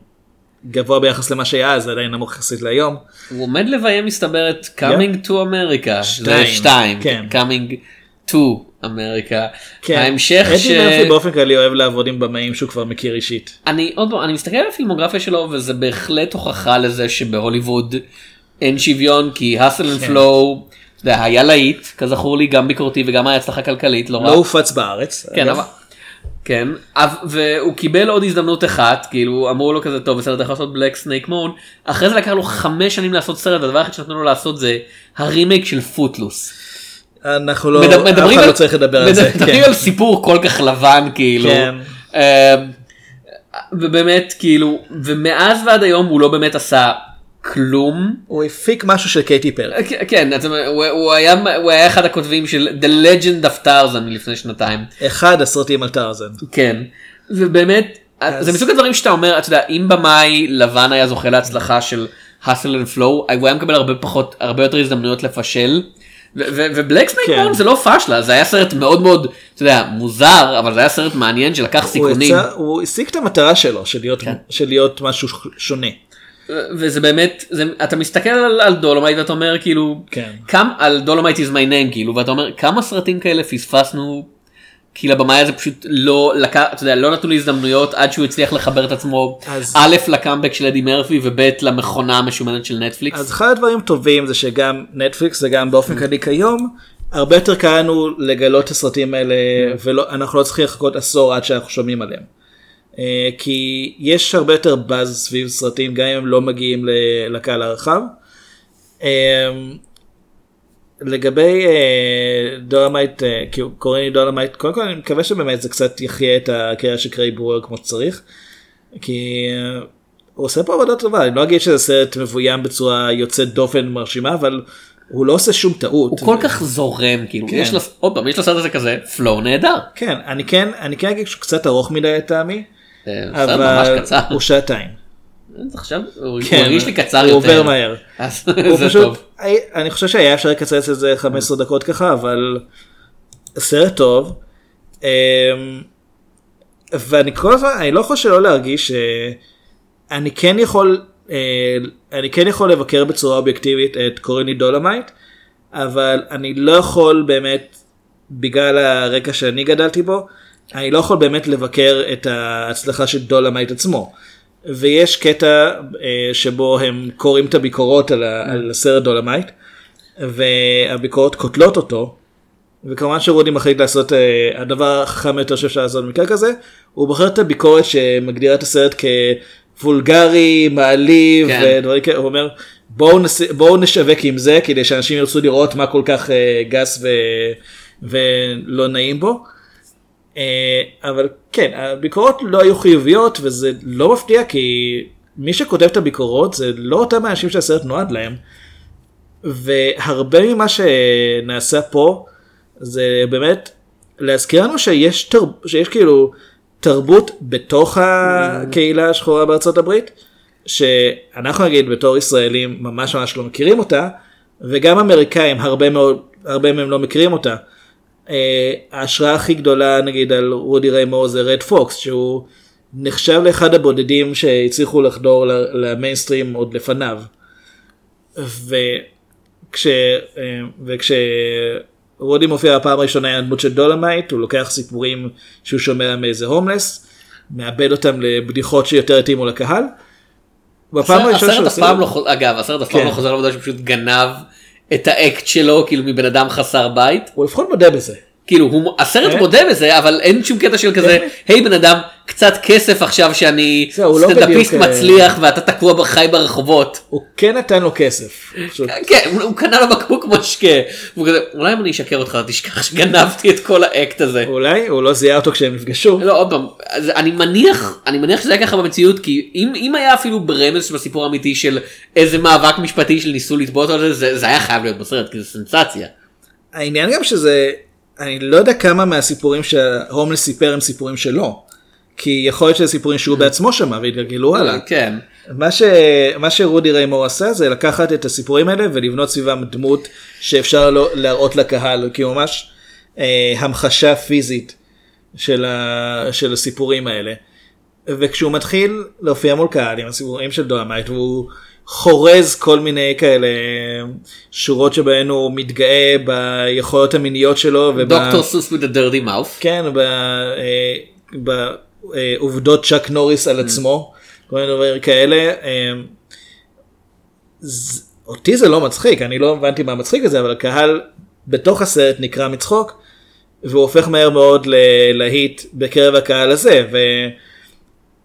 גבוה ביחס למה שהיה אז עדיין נמוך יחסית להיום. הוא עומד לביים מסתבר את coming to America, שתיים, זה שתיים, כן. coming to America, כן. ההמשך ש... אדי מרפי באופן כללי אוהב לעבוד עם במאים שהוא כבר מכיר אישית. אני עוד פעם, אני מסתכל על הפילמוגרפיה שלו וזה בהחלט הוכחה לזה שבהוליווד אין שוויון כי Hustle and Flow היה להיט כזכור לי גם ביקורתי וגם היה הצלחה כלכלית לא לא. הופץ בארץ. כן. אבל... כן, והוא קיבל עוד הזדמנות אחת, כאילו אמרו לו כזה טוב בסדר אתה יכול לעשות Black Snake Moan, אחרי זה לקח לו חמש שנים לעשות סרט, הדבר היחיד שנתנו לו לעשות זה הרימייק של פוטלוס. אנחנו לא, מדבר- אף אחד על- לא צריך לדבר על זה. מדברים כן. על סיפור כל כך לבן כאילו. כן. אמ, ובאמת כאילו, ומאז ועד היום הוא לא באמת עשה כלום. הוא הפיק משהו של קייטי פרי. כן, כן, אומר, הוא, הוא, היה, הוא היה אחד הכותבים של The Legend of Tarzan מלפני שנתיים. אחד הסרטים על טרזן. כן, ובאמת, זה מסוג הדברים שאתה אומר, אתה יודע, אם במאי לבן היה זוכה להצלחה של Hustle and Flow, הוא היה מקבל הרבה פחות, הרבה יותר הזדמנויות לפשל. ו Black Snake כן. Moan זה לא פאשלה, זה היה סרט מאוד מאוד, אתה יודע, מוזר, אבל זה היה סרט מעניין שלקח סיכונים. הוא השיג את המטרה שלו של להיות- כן. של להיות משהו שונה. וזה באמת, זה, אתה מסתכל על, על דולומייט ואתה אומר כאילו, כן. כמה, על דולומייט is my name כאילו, ואתה אומר כמה סרטים כאלה פספסנו, כי לבמאי הזה פשוט לא לקח, אתה יודע, לא נתנו לו הזדמנויות עד שהוא הצליח לחבר את עצמו, אז- א' לקאמבק של אדי מרפי וב' למכונה המשומנת של נטפליקס. אז אחד הדברים טובים זה שגם נטפליקס וגם באופן כללי כיום הרבה יותר קל לנו לגלות את הסרטים האלה ואנחנו לא צריכים לחכות עשור עד שאנחנו שומעים עליהם. אה, כי יש הרבה יותר באז סביב סרטים גם אם הם לא מגיעים לקהל הרחב. אה, לגבי אה, דולמייט, קוראים לי דולמייט, קודם כל אני מקווה שבאמת זה קצת יחיה את הקריירה של קרייג ברואר כמו שצריך. כי הוא עושה פה עבודה טובה, אני לא אגיד שזה סרט מבוים בצורה יוצאת דופן מרשימה, אבל הוא לא עושה שום טעות. הוא כל כך זורם כאילו, כן. יש לו, עוד פעם, יש לסרט הזה כזה פלואו נהדר. כן, אני כן, אני כן אגיד שהוא קצת ארוך מדי לטעמי, אבל קצר. הוא שעתיים. עכשיו הוא הוא כן, הרגיש לי קצר הוא יותר. עובר מהר. הוא זה פשוט, טוב. אני חושב שהיה אפשר לקצץ את זה 15 דקות ככה, אבל סרט טוב. אמ, ואני כל הזמן, אני לא יכול שלא להרגיש שאני כן יכול, אה, אני כן יכול לבקר בצורה אובייקטיבית את קוראים לי דולמייט, אבל אני לא יכול באמת, בגלל הרקע שאני גדלתי בו, אני לא יכול באמת לבקר את ההצלחה של דולמייט עצמו. ויש קטע אה, שבו הם קוראים את הביקורות על, ה, על הסרט דולמייט, והביקורות קוטלות אותו, וכמובן שרודי מחליט לעשות אה, הדבר החכם יותר שאפשר לעשות במקרה כזה, הוא בוחר את הביקורת שמגדירה את הסרט וולגרי, מעליב כן. ודברים כאלה, הוא אומר בואו, נס... בואו נשווק עם זה כדי שאנשים ירצו לראות מה כל כך אה, גס ו... ולא נעים בו. אה, אבל כן, הביקורות לא היו חיוביות וזה לא מפתיע כי מי שכותב את הביקורות זה לא אותם האנשים שהסרט נועד להם. והרבה ממה שנעשה פה זה באמת להזכיר לנו שיש, תר... שיש כאילו תרבות בתוך הקהילה השחורה בארצות הברית שאנחנו נגיד בתור ישראלים ממש ממש לא מכירים אותה וגם אמריקאים הרבה מאוד הרבה מהם לא מכירים אותה. אה, ההשראה הכי גדולה נגיד על רודי ריימור זה רד פוקס שהוא נחשב לאחד הבודדים שהצליחו לחדור למיינסטרים עוד לפניו. וכש, אה, וכשרודי מופיע בפעם הראשונה עם הדמות של דולמייט הוא לוקח סיפורים שהוא שומע מאיזה הומלס מאבד אותם לבדיחות שיותר התאימו לקהל. בפעם הראשונה הסרט שהוא אף עושה- פעם לא חוזר, אגב, הסרט אף פעם כן. לא חוזר לעבודה שפשוט גנב את האקט שלו, כאילו מבן אדם חסר בית. הוא לפחות מודה בזה. כאילו, הוא, הסרט כן. מודה בזה, אבל אין שום קטע של כזה, היי בן אדם, קצת כסף עכשיו שאני הוא לא סטנדאפיסט אה, מצליח ואתה תקוע בחי ברחובות. הוא כן נתן לו כסף. פשוט. כן, הוא- הוא קנה לו בקבוק משקה. והוא כזה, אולי אם אני אשקר אותך תשכח שגנבתי את כל האקט הזה. אולי הוא לא זיהה אותו כשהם נפגשו. לא עוד פעם, אני מניח, אני מניח שזה היה ככה במציאות, כי אם, אם היה אפילו ברמז בסיפור האמיתי של איזה מאבק משפטי שניסו לתבוע על זה, זה, זה היה חייב להיות בסרט, כי זה סנסציה. העניין גם שזה, אני לא יודע כמה מהסיפורים שההומלס סיפר הם סיפורים שלו. כי יכול להיות שזה סיפורים שהוא בעצמו שמע והתגלגלו הלאה. כן. מה, ש... מה שרודי ריי מור עשה זה לקחת את הסיפורים האלה ולבנות סביבם דמות שאפשר לו, להראות לקהל, כי הוא ממש אה, המחשה פיזית של, ה... של הסיפורים האלה. וכשהוא מתחיל להופיע מול קהל עם הסיפורים של דולמייט והוא חורז כל מיני כאלה שורות שבהן הוא מתגאה ביכולות המיניות שלו. דוקטור סוס with a dirty mouth. כן, ב- אה, בעובדות צ'אק נוריס על עצמו, כל מיני דברים כאלה. אה, אותי זה לא מצחיק, אני לא הבנתי מה מצחיק בזה, אבל הקהל בתוך הסרט נקרע מצחוק, והוא הופך מהר מאוד ללהיט בקרב הקהל הזה,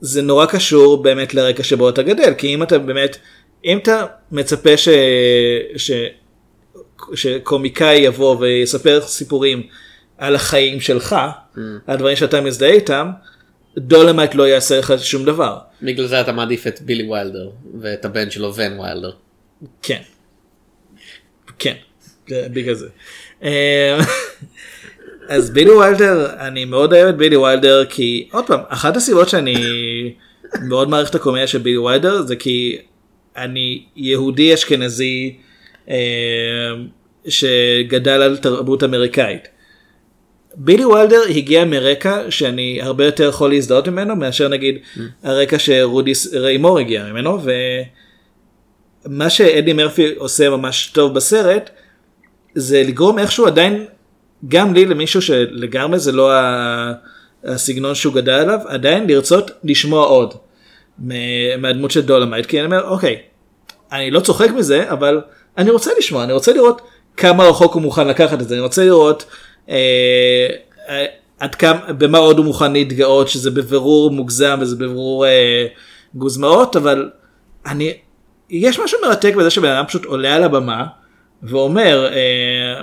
וזה נורא קשור באמת לרקע שבו אתה גדל, כי אם אתה באמת, אם אתה מצפה ש... ש... שקומיקאי יבוא ויספר סיפורים על החיים שלך, על דברים שאתה מזדהה איתם, דולמייט לא יעשה לך שום דבר. בגלל זה אתה מעדיף את בילי ויילדר ואת הבן שלו ואן ויילדר. כן. כן, בגלל זה. אה, אז בילי ויילדר, אני מאוד אוהב את בילי ויילדר כי, עוד פעם, אחת הסיבות שאני מאוד מעריך את הקומדיה של בילי ויילדר זה כי אני יהודי אשכנזי אה, שגדל על תרבות אמריקאית. בילי ויילדר הגיע מרקע שאני הרבה יותר יכול להזדהות ממנו מאשר נגיד הרקע שרודי ריי מור הגיע ממנו ומה שאדי מרפי עושה ממש טוב בסרט זה לגרום איכשהו עדיין גם לי למישהו שלגמרי זה לא הסגנון שהוא גדל עליו עדיין לרצות לשמוע עוד מהדמות של דולמייט כי אני אומר אוקיי אני לא צוחק מזה אבל אני רוצה לשמוע אני רוצה לראות כמה רחוק הוא מוכן לקחת את זה אני רוצה לראות אה, אה, עד כמה במה עוד הוא מוכן להתגאות שזה בבירור מוגזם וזה בבירור אה, גוזמאות אבל אני יש משהו מרתק בזה שבן אדם פשוט עולה על הבמה ואומר אה,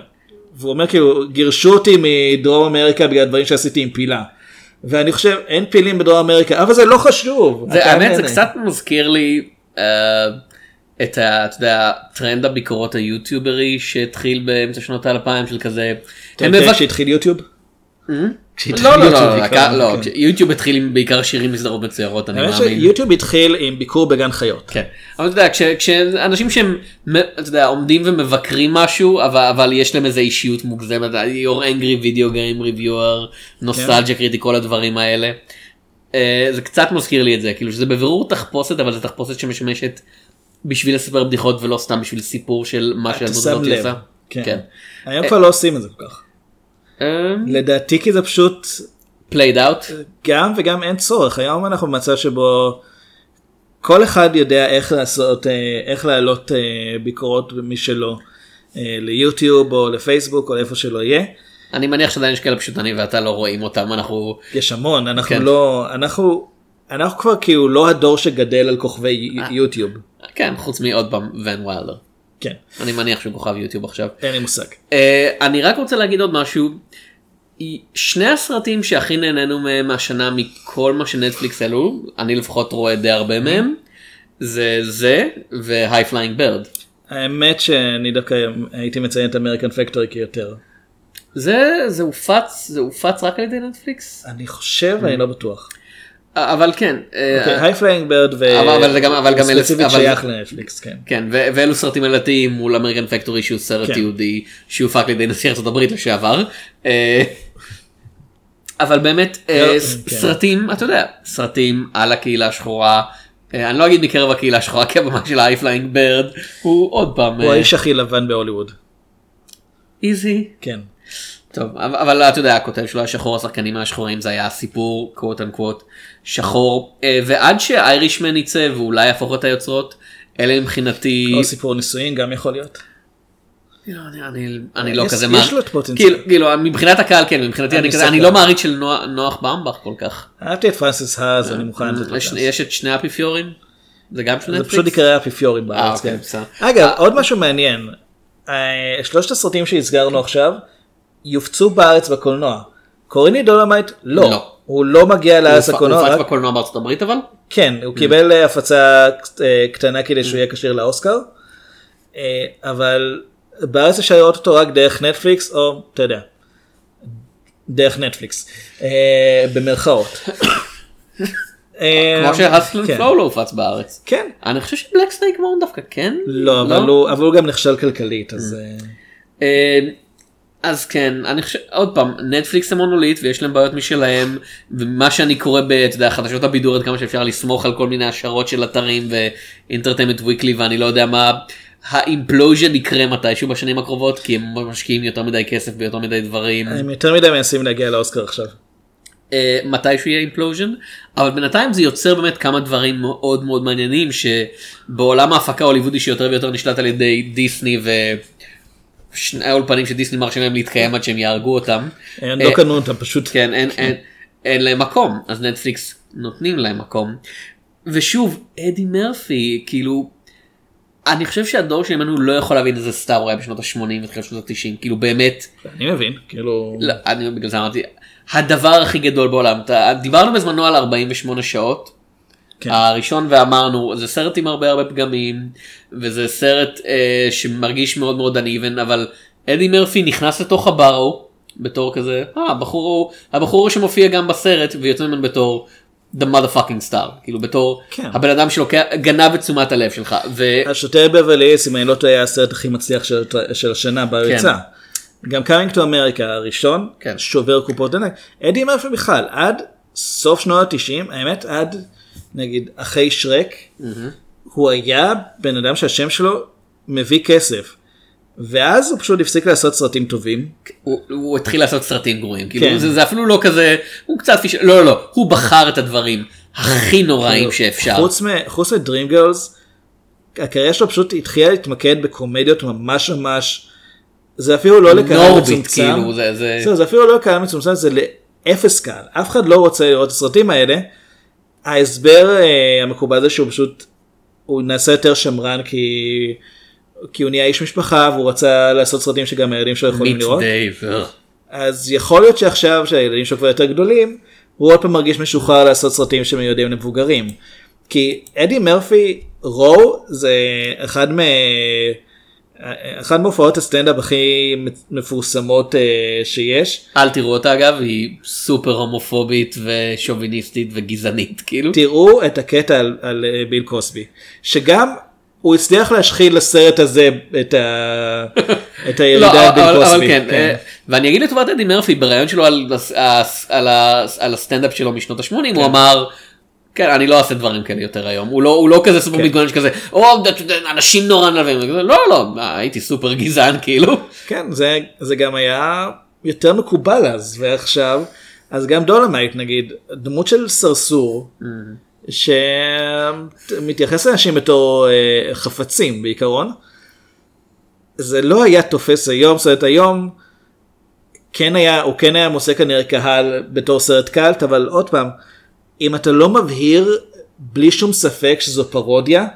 והוא אומר כאילו גירשו אותי מדרום אמריקה בגלל דברים שעשיתי עם פילה. ואני חושב אין פילים בדרום אמריקה אבל זה לא חשוב. זה האמת זה. קצת מזכיר לי אה, את ה- אתה יודע, טרנד הביקורות היוטיוברי שהתחיל באמצע שנות האלפיים של כזה. אתה יודע מבק- כשהתחיל יוטיוב? לא לא יוטיוב לא, בעיקר, לקה- לא, כן. יוטיוב התחיל עם בעיקר שירים מסדרות מצוירות אני מאמין. שיוטיוב התחיל עם ביקור בגן חיות. כן. אבל אתה יודע, כש- כשאנשים שהם, מ- אתה יודע, עומדים ומבקרים משהו, אבל, יש להם איזה אישיות מוגזמת, your angry video game reviewer, Nostalgia Critic, כל הדברים האלה. אה, זה קצת מזכיר לי את זה, כאילו שזה בבירור תחפושת, אבל זה תחפושת שמשמשת בשביל לספר בדיחות ולא סתם בשביל סיפור של מה שהדמות הזאת. עושה. כן. כן. היום כבר לא עושים את זה כל כך. אה, לדעתי כי זה פשוט played out. גם וגם אין צורך היום אנחנו במצב שבו כל אחד יודע איך לעשות אה, איך להעלות אה, ביקורות משלו אה, ליוטיוב או לפייסבוק או לאיפה שלא יהיה. אני מניח שעדיין יש כאלה פשוט אני ואתה לא רואים אותם, אנחנו... יש המון אנחנו כן. לא אנחנו אנחנו כבר כאילו לא הדור שגדל על כוכבי. יוטיוב. כן, חוץ מעוד פעם ואן ויילדר. כן, אני מניח שהוא כוכב יוטיוב עכשיו. אין לי מושג. אה, אני רק רוצה להגיד עוד משהו. שני הסרטים שהכי נהנינו מהם מהשנה מכל מה שנטפליקס העלו, אני לפחות רואה די הרבה מהם, זה זה ו High Flying Bird. האמת שאני דווקא הייתי מציין את American Factory כיותר. זה זה הופץ זה הופץ רק על ידי נטפליקס אני חושב, אני לא בטוח. אבל כן אה, High Flying Bird אבל- אבל זה גם- אבל גם אלה- ספציפית אבל- שייך לנטפליקס, כן. כן ואלו סרטים עלתיים מול American Factory שהוא סרט כן. תיעודי שהופק על ידי נשיא ארצות הברית לשעבר. אה, אבל באמת אה, כן. ס- סרטים אתה יודע סרטים על הקהילה השחורה. אה, אני לא אגיד מקרב הקהילה השחורה כי הבמאי של High Flying Bird הוא עוד פעם הוא אה, האיש הכי לבן בהוליווד. איזי. כן. טוב אבל, אתה יודע הכותב שלו השחור השחקנים השחורים זה היה סיפור quote unquote שחור אה, ועד שאיירישמן יצא ואולי יהפוך את היוצרות אלה מבחינתי או סיפור נישואין גם יכול להיות. לא, אני, אני, אני לא יש- כזה פוטנציאל. כאילו, כאילו מבחינת הקהל כן מבחינתי אני אני כזה מסתכל. אני לא מעריץ של נוח, נוח באומבך כל כך. אהבתי את פרנסס הא, אני מוכן לתת לו יש. יש את שני האפיפיורים? זה גם של זה נטפליקס? פשוט יקרא אפיפיורים אה, בארץ. אוקיי, כן. אגב, עוד משהו מעניין. אה, שלושת הסרטים שהזכרנו עכשיו יופצו בארץ בקולנוע. קוראים לי דולמייט לא. לא. הוא לא מגיע לארץ הוא הקולנוע. הופץ רק- בקולנוע בארצות הברית אבל? כן, Mm. הוא קיבל אה, הפצה אה, קטנה כדי שהוא יהיה כשיר לאוסקר. אה, אבל בארץ אפשר לראות אותו רק דרך נטפליקס או אתה יודע. דרך נטפליקס. במרכאות. כמו שהסאלן כן. פלואו לא הופץ בארץ. כן. אני חושב ש Black Snake Moan דווקא כן? לא, הוא אבל הוא גם נכשל כלכלית אז. אז כן אני חושב עוד פעם נטפליקס הם מונוליט ויש להם בעיות משלהם ומה שאני קורא ב- אתה יודע, חדשות הבידור עד כמה שאפשר לסמוך על כל מיני השערות של אתרים ו Entertainment Weekly ואני לא יודע מה ה implosion יקרה מתישהו בשנים הקרובות כי הם משקיעים יותר מדי כסף ביותר מדי דברים הם יותר מדי מנסים להגיע לאוסקר עכשיו. אה, מתישהו יהיה אימפלוז'ן אבל בינתיים זה יוצר באמת כמה דברים מאוד מאוד מעניינים שבעולם ההפקה ההוליוודי שיותר ויותר נשלט על ידי דיסני ושני האולפנים שדיסני מרשים להם להתקיים עד שהם יהרגו אותם. הם אה, לא קנו אותם פשוט. כן אין, אין, אין להם מקום אז נטפליקס נותנים להם מקום. ושוב אדי מרפי כאילו אני חושב שהדור שלנו לא יכול להבין איזה סטאר הוא היה בשנות ה-80 ותחילת שנות ה-90 כאילו באמת אני מבין כאילו. לא, אני בגלל זה אמרתי הדבר הכי גדול בעולם דיברנו בזמנו על 48 שעות. כן. הראשון ואמרנו זה סרט עם הרבה הרבה פגמים וזה סרט אה, שמרגיש מאוד מאוד uneven אבל אדי מרפי נכנס לתוך הברו בתור כזה אה, הבחור הוא הבחור שמופיע גם בסרט ויוצא ממנו בתור the motherfucking star כאילו בתור כן. הבן אדם שלוקח גנב את תשומת הלב שלך. ו... השוטר בברלי היליס אם אני לא טועה היה הסרט הכי מצליח של, של השנה בריצה. גם Coming to America הראשון כן. שובר קופות ענק. אדי מרפי בכלל עד סוף שנות ה-90 האמת עד נגיד אחרי שרק הוא היה בן אדם שהשם שלו מביא כסף. ואז הוא פשוט הפסיק לעשות סרטים טובים. הוא, הוא התחיל לעשות סרטים גרועים כאילו כן. זה, זה אפילו לא כזה הוא קצת פיש... לא לא לא הוא בחר את הדברים הכי נוראים שאפשר. חוץ, מ- חוץ מ Dreamgirls, הקריירה שלו פשוט התחילה להתמקד בקומדיות ממש ממש, זה אפילו לא לקהל מצומצם, כאילו, זה- זה- זהו, זה אפילו לא לקהל מצומצם, זה לאפס קהל, אף אחד לא רוצה לראות את הסרטים האלה. ההסבר אה, המקובל זה שהוא פשוט, הוא נעשה יותר שמרן כי, כי הוא נהיה איש משפחה והוא רצה לעשות סרטים שגם הילדים שלו יכולים מיט לראות. דייב. אה. אז יכול להיות שעכשיו שהילדים שלו כבר יותר גדולים, הוא עוד פעם מרגיש משוחרר לעשות סרטים שמיועדים למבוגרים. כי אדי מרפי רו זה אחד מ... אחד מהופעות הסטנדאפ הכי מפורסמות אה, שיש. אל תראו אותה אגב היא סופר הומופובית ושוביניסטית וגזענית כאילו. תראו את הקטע על, על אה, ביל קוסבי, שגם הוא הצליח להשחיל לסרט הזה את, ה... את הירידה לא, ביל קוסבי. אבל כן, אה, ואני אגיד לטובת אדי מרפי בריאיון שלו על, על, על, על הסטנדאפ שלו משנות ה-80 הוא אמר. כן אני לא אעשה דברים כאלה יותר היום. הוא לא הוא לא כזה סופר כן. מתגונן שכזה או אנשים נורא נלווים. לא לא אה, הייתי סופר גזען כאילו. כן, זה, זה גם היה יותר מקובל אז, ועכשיו, אז גם דולמייט נגיד, דמות של סרסור, שמתייחס לאנשים בתור אה, חפצים בעיקרון, זה לא היה תופס היום, זאת אומרת היום, כן היה, הוא כן היה מושא כנראה קהל בתור סרט קאלט, אבל עוד פעם, אם אתה לא מבהיר בלי שום ספק שזו פרודיה,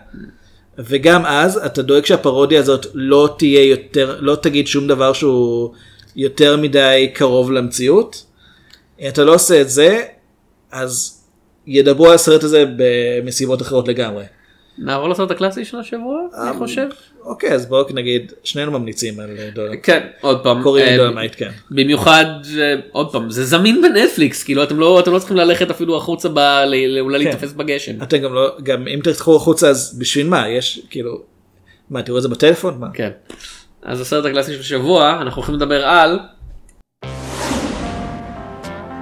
וגם אז אתה דואג שהפרודיה הזאת לא תהיה יותר, לא תגיד שום דבר שהוא יותר מדי קרוב למציאות. אם אתה לא עושה את זה, אז ידברו על הסרט הזה במסיבות אחרות לגמרי. נעבור לסרט הקלאסי של השבוע אני חושב. אוקיי, אז בואו נגיד, שנינו ממליצים על דולמייט. כן עוד פעם קוראים אה, דולמייט, כן. במיוחד אה, עוד פעם זה זמין בנטפליקס כאילו אתם לא אתם לא צריכים ללכת אפילו החוצה אולי כן. להיתפס בגשם. אתם גם לא, גם אם תלכו החוצה אז בשביל מה? יש כאילו, מה תראו את זה בטלפון? מה? כן. אז הסרט הקלאסי של השבוע אנחנו הולכים לדבר על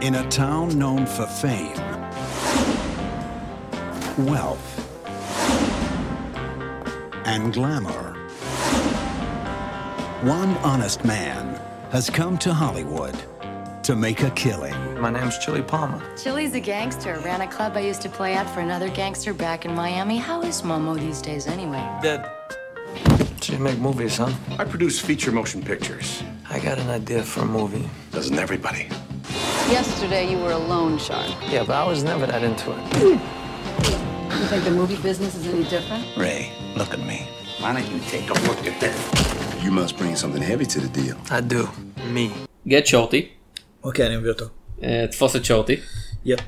In a town known for fame, wealth, and glamour, one honest man has come to Hollywood to make a killing. My name's Chili Palmer. Chili's a gangster. Ran a club I used to play at for another gangster back in Miami. How is Momo these days anyway? Dead. So you make movies, huh? I produce feature motion pictures. I got an idea for a movie. Doesn't everybody? Yesterday you were a loan shark. Yeah, but I was never that into it. You think the movie business is any different? Ray, look at me. Why don't you take a look at that? You must bring something heavy to the deal. I do. Me. גט שורטי. אוקיי, אני מביא אותו. אה, תפוס את שורטי. יפ.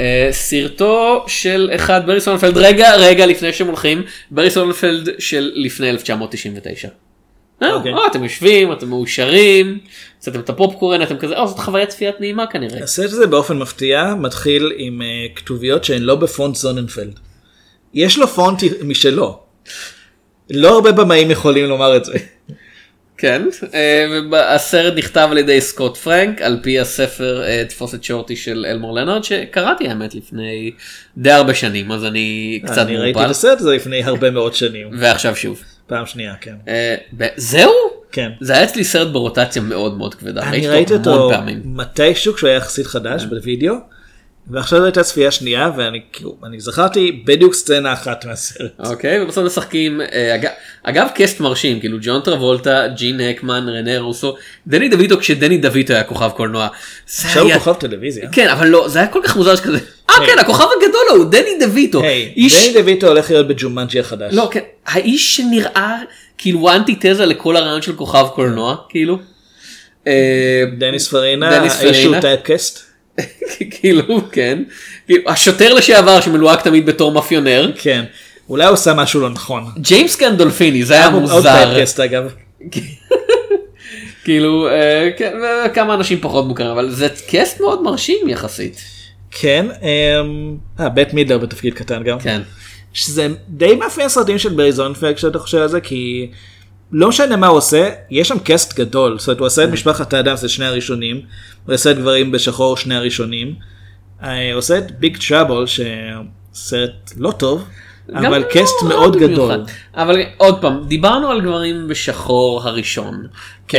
אה, סרטו של אחד ברי סונפלד רגע רגע לפני שהם הולכים ברי סונפלד של לפני 1999. אה, אוקיי. אה, אתם יושבים אתם מאושרים עשיתם את הפופקורן אתם כזה אה זאת חוויית צפיית נעימה כנראה. הסרט הזה באופן מפתיע מתחיל עם uh, כתוביות שהן לא בפונט זוננפלד. יש לו פונט משלו. לא הרבה במאים יכולים לומר את זה. כן אה, והסרט נכתב על ידי סקוט פרנק על פי הספר אה, תפוס את שורטי של אלמור לנארד שקראתי האמת לפני די הרבה שנים אז אני קצת אני ראיתי את הסרט הזה לפני הרבה מאוד שנים. ועכשיו שוב. פעם שנייה, כן. אה, זהו? כן. זה היה אצלי סרט ברוטציה מאוד מאוד כבדה. אני ראיתי אותו. כן. מתישהו כשהוא היה יחסית חדש בווידאו. ועכשיו זו הייתה צפייה שנייה ואני כאילו אני זכרתי בדיוק סצנה אחת מהסרט. אוקיי ובסוף משחקים אה, אגב, אגב קסט מרשים כאילו ג'ון טרבולטה ג'ין הקמן רנה רוסו דני דויטו כשדני דויטו היה כוכב קולנוע. עכשיו הוא היה- כוכב טלוויזיה. כן אבל לא זה היה כל כך מוזר שכזה אה היי. כן הכוכב הגדול הוא דני דויטו. היי, איש דני דויטו הולך להיות בג'ומנג'י החדש. לא כן האיש שנראה כאילו אנטיתזה לכל הרעיון של כוכב קולנוע כאילו. אה, דניס פרינה, דניס האיש שהוא. typecast. כאילו כן השוטר לשעבר שמלוהק תמיד בתור מאפיונר כן. אולי הוא עושה משהו לא נכון. ג'יימס גנדולפיני זה היה עוד מוזר typecast אגב. כאילו אה, כן, וכמה אנשים פחות מוכרים אבל זה קאסט מאוד מרשים יחסית. כן. אמ, אה, בית מידלר בתפקיד קטן גם. כן. שזה די מאפיין סרטים של ברי סוננפלד כשאתה חושב על זה כי לא משנה מה הוא עושה יש שם קאסט גדול זאת אומרת הוא עשה את משפחת האדמס את שני הראשונים הוא עשה את גברים בשחור שני הראשונים. אה, הוא עושה את Big Trouble שסרט לא טוב אבל לא קאסט רע מאוד במיוחד. גדול. אבל עוד פעם דיברנו על גברים בשחור הראשון כן.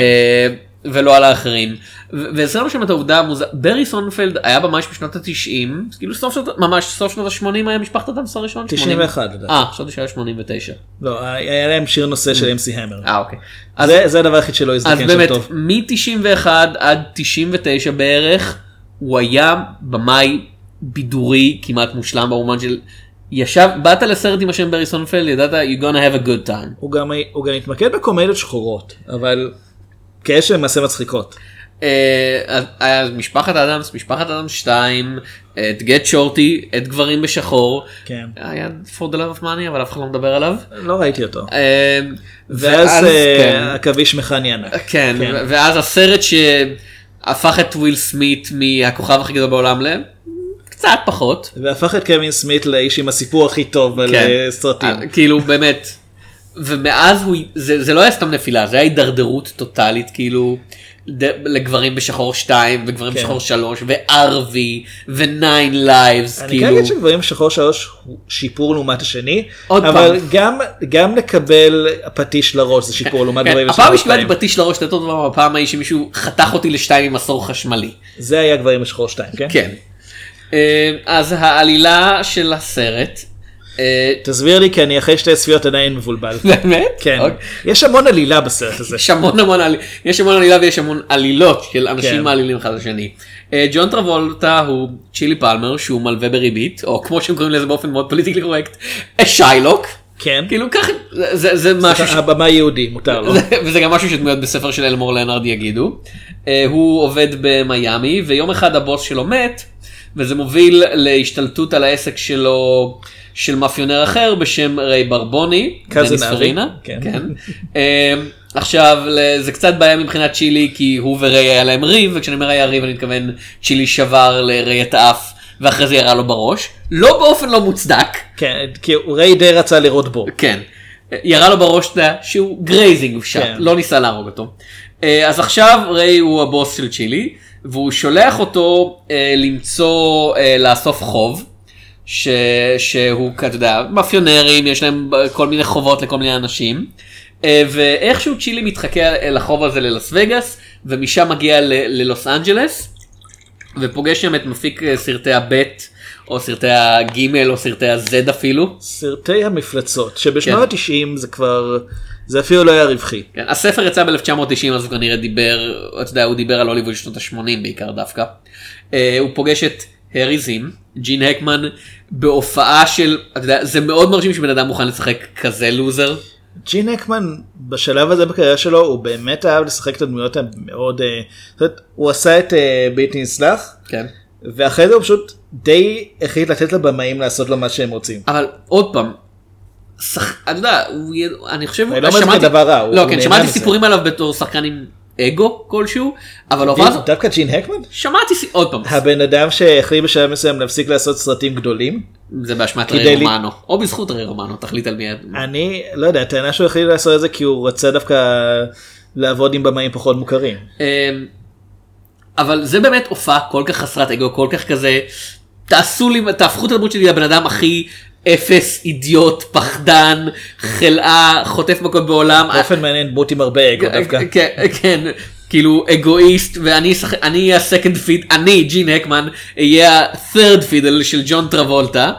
ולא על האחרים וזה שם את העובדה המוזרה ברי סוננפלד היה ממש בשנות התשעים כאילו סוף שנות ממש סוף שנות ה-80 היה משפחת אדמס הראשון 91 לדעתי. אה חשבתי שהיה 89 לא היה להם שיר נושא של אמסי המר. אה אוקיי. זה זה הדבר היחיד שלא אז הזדקן שם באמת טוב. מ-91 עד 99 בערך הוא היה במאי בידורי כמעט מושלם במובן של ישב באת לסרט עם השם ברי סונפלד ידעת you gonna have a good time. הוא גם הוא גם התמקד בקומדיות שחורות אבל כאלה שהן למעשה מצחיקות. אה, היה משפחת אדמס משפחת אדמס 2 את גט שורטי את גברים בשחור כן. היה for the love of money אבל אף אחד לא מדבר עליו. לא ראיתי אותו. אה, ואז אה, כן. עכביש מכני ענק. כן, ו- ואז הסרט שהפך את וויל סמית מהכוכב הכי גדול בעולם לקצת פחות. והפך את קווין סמית לאיש עם הסיפור הכי טוב על כן. אה, סרטים. אה, כאילו באמת. ומאז הוא זה, זה לא היה סתם נפילה זה היה הידרדרות טוטאלית כאילו ד, לגברים בשחור 2 וגברים כן. בשחור 3 ו RV ו Nine Lives אני כאילו. כן אגיד שגברים בשחור שלוש הוא שיפור לעומת השני, אבל פעם. גם גם לקבל פטיש לראש זה שיפור לעומת כן, גברים הפעם בשחור שקיבלתי שתיים. פטיש לראש יותר טוב בפעם ההיא שמישהו חתך אותי לשתיים עם מסור חשמלי. זה היה גברים בשחור שתיים, כן? כן. אה, אז העלילה של הסרט, תסביר לי כי אני אחרי שתי צפיות עדיין מבולבל. באמת? כן. אוקיי. יש המון עלילה בסרט הזה. יש המון המון עלי- יש המון עלילה ויש המון עלילות של כן. אנשים מעלילים אחד לשני. אה, ג'ון טרבולטה הוא צ'ילי פלמר שהוא מלווה בריבית או כמו שהם קוראים לזה באופן מאוד פוליטיקלי קורקט אה, shylock. כן. כאילו ככה זה- משהו ש- הבמאי יהודי מותר לו. זה- וזה גם משהו שדמויות בספר של אלמור לנארד יגידו. אה, הוא עובד במיאמי ויום אחד הבוס שלו מת וזה מוביל להשתלטות על העסק שלו של מאפיונר אחר בשם ריי ברבוני. דניס פרינה. כן. כן. אה, עכשיו זה קצת בעיה מבחינת צ'ילי כי הוא וריי היה להם ריב וכשאני אומר היה ריב אני מתכוון צ'ילי שבר לריי את האף ואחרי זה ירה לו בראש לא באופן לא מוצדק. כן, כי ריי די רצה לראות בו. כן. ירה לו בראש שהוא grazing shot, כן. לא ניסה להרוג אותו. אה, אז עכשיו ריי הוא הבוס של צ'ילי, והוא שולח אותו אה, למצוא, אה, לאסוף חוב, ש... שהוא, אתה יודע, מאפיונרים, יש להם כל מיני חובות לכל מיני אנשים. אה, ואיכשהו צ'ילי מתחכה אל החוב הזה ללס וגאס, ומשם מגיע ל- ללוס אנג'לס, ופוגש שם את מפיק אה, סרטי הבט, או סרטי הגימל, או סרטי הזד אפילו. סרטי המפלצות, שבשנות כן. ה-90 זה כבר, זה אפילו לא היה רווחי. כן, הספר יצא ב-1990 אז הוא כנראה דיבר, אתה יודע, הוא דיבר על הוליווד שנות ה-80 בעיקר דווקא. אה, הוא פוגש את הארי זים, ג'ין הקמן, בהופעה של, אתה יודע, זה מאוד מרשים שבן אדם מוכן לשחק כזה לוזר. ג'ין הקמן בשלב הזה בקריירה שלו הוא באמת אהב לשחק את הדמויות המאוד, אה, זאת אומרת, הוא עשה את אה, בלתי נסלח, כן. ואחרי זה הוא פשוט די החליט לתת לבמאים לעשות לו מה שהם רוצים. אבל עוד פעם, שח... אתה יודע, הוא... אני חושב, אני לא אומר שזה דבר רע, לא, כן, שמעתי. סיפורים עליו בתור שחקן עם אגו כלשהו, אבל ההופעה הזאת, דווקא ג'ין הקמן? שמעתי, עוד פעם, הבן אדם שהחליט בשלב מסוים להפסיק לעשות סרטים גדולים? זה באשמת ריי רומנו, או בזכות ריי רומנו, תחליט על מי... אני לא יודע, הטענה שהוא החליט לעשות את זה כי הוא רצה דווקא לעבוד עם במאים פחות מוכרים. אמ, אבל זה באמת הופעה כל כך חסרת אגו, כל כך כזה, תעשו לי, תהפכו את הדמות שלי לבן אדם הכי אפס, אידיוט, פחדן, חלאה, חוטף מכות בעולם. באופן מעניין דמות עם הרבה אגו דווקא. כן, כן, כאילו אגואיסט, ואני אהיה הסקנד פיד, אני, ג'ין הקמן, אהיה ה-third fiddle של ג'ון טרבולטה.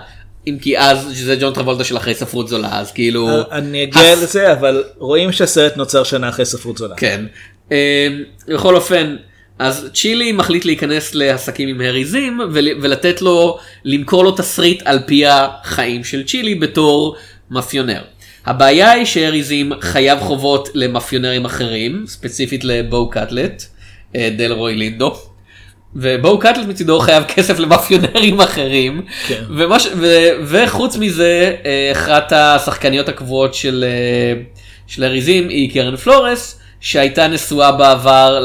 אם כי אז, שזה ג'ון טרבולטה של אחרי ספרות זולה, אז כאילו... אני אגיע לזה, אבל רואים שהסרט נוצר שנה אחרי ספרות זולה. כן. אמ, בכל אופן, אז צ'ילי מחליט להיכנס לעסקים עם הארי זים ול- ולתת לו, למכור לו תסריט על פי החיים של צ'ילי בתור מאפיונר. הבעיה היא שהארי זים חייב חובות למאפיונרים אחרים, ספציפית לבואו קאטלט, אה, דל רוי לינדו. ובואו קאטלט מצידו חייב כסף למאפיונרים אחרים. כן. ומש... ו... וחוץ מזה, אה, אחת השחקניות הקבועות של, אה, של אריזים היא קרן פלורס, שהייתה נשואה בעבר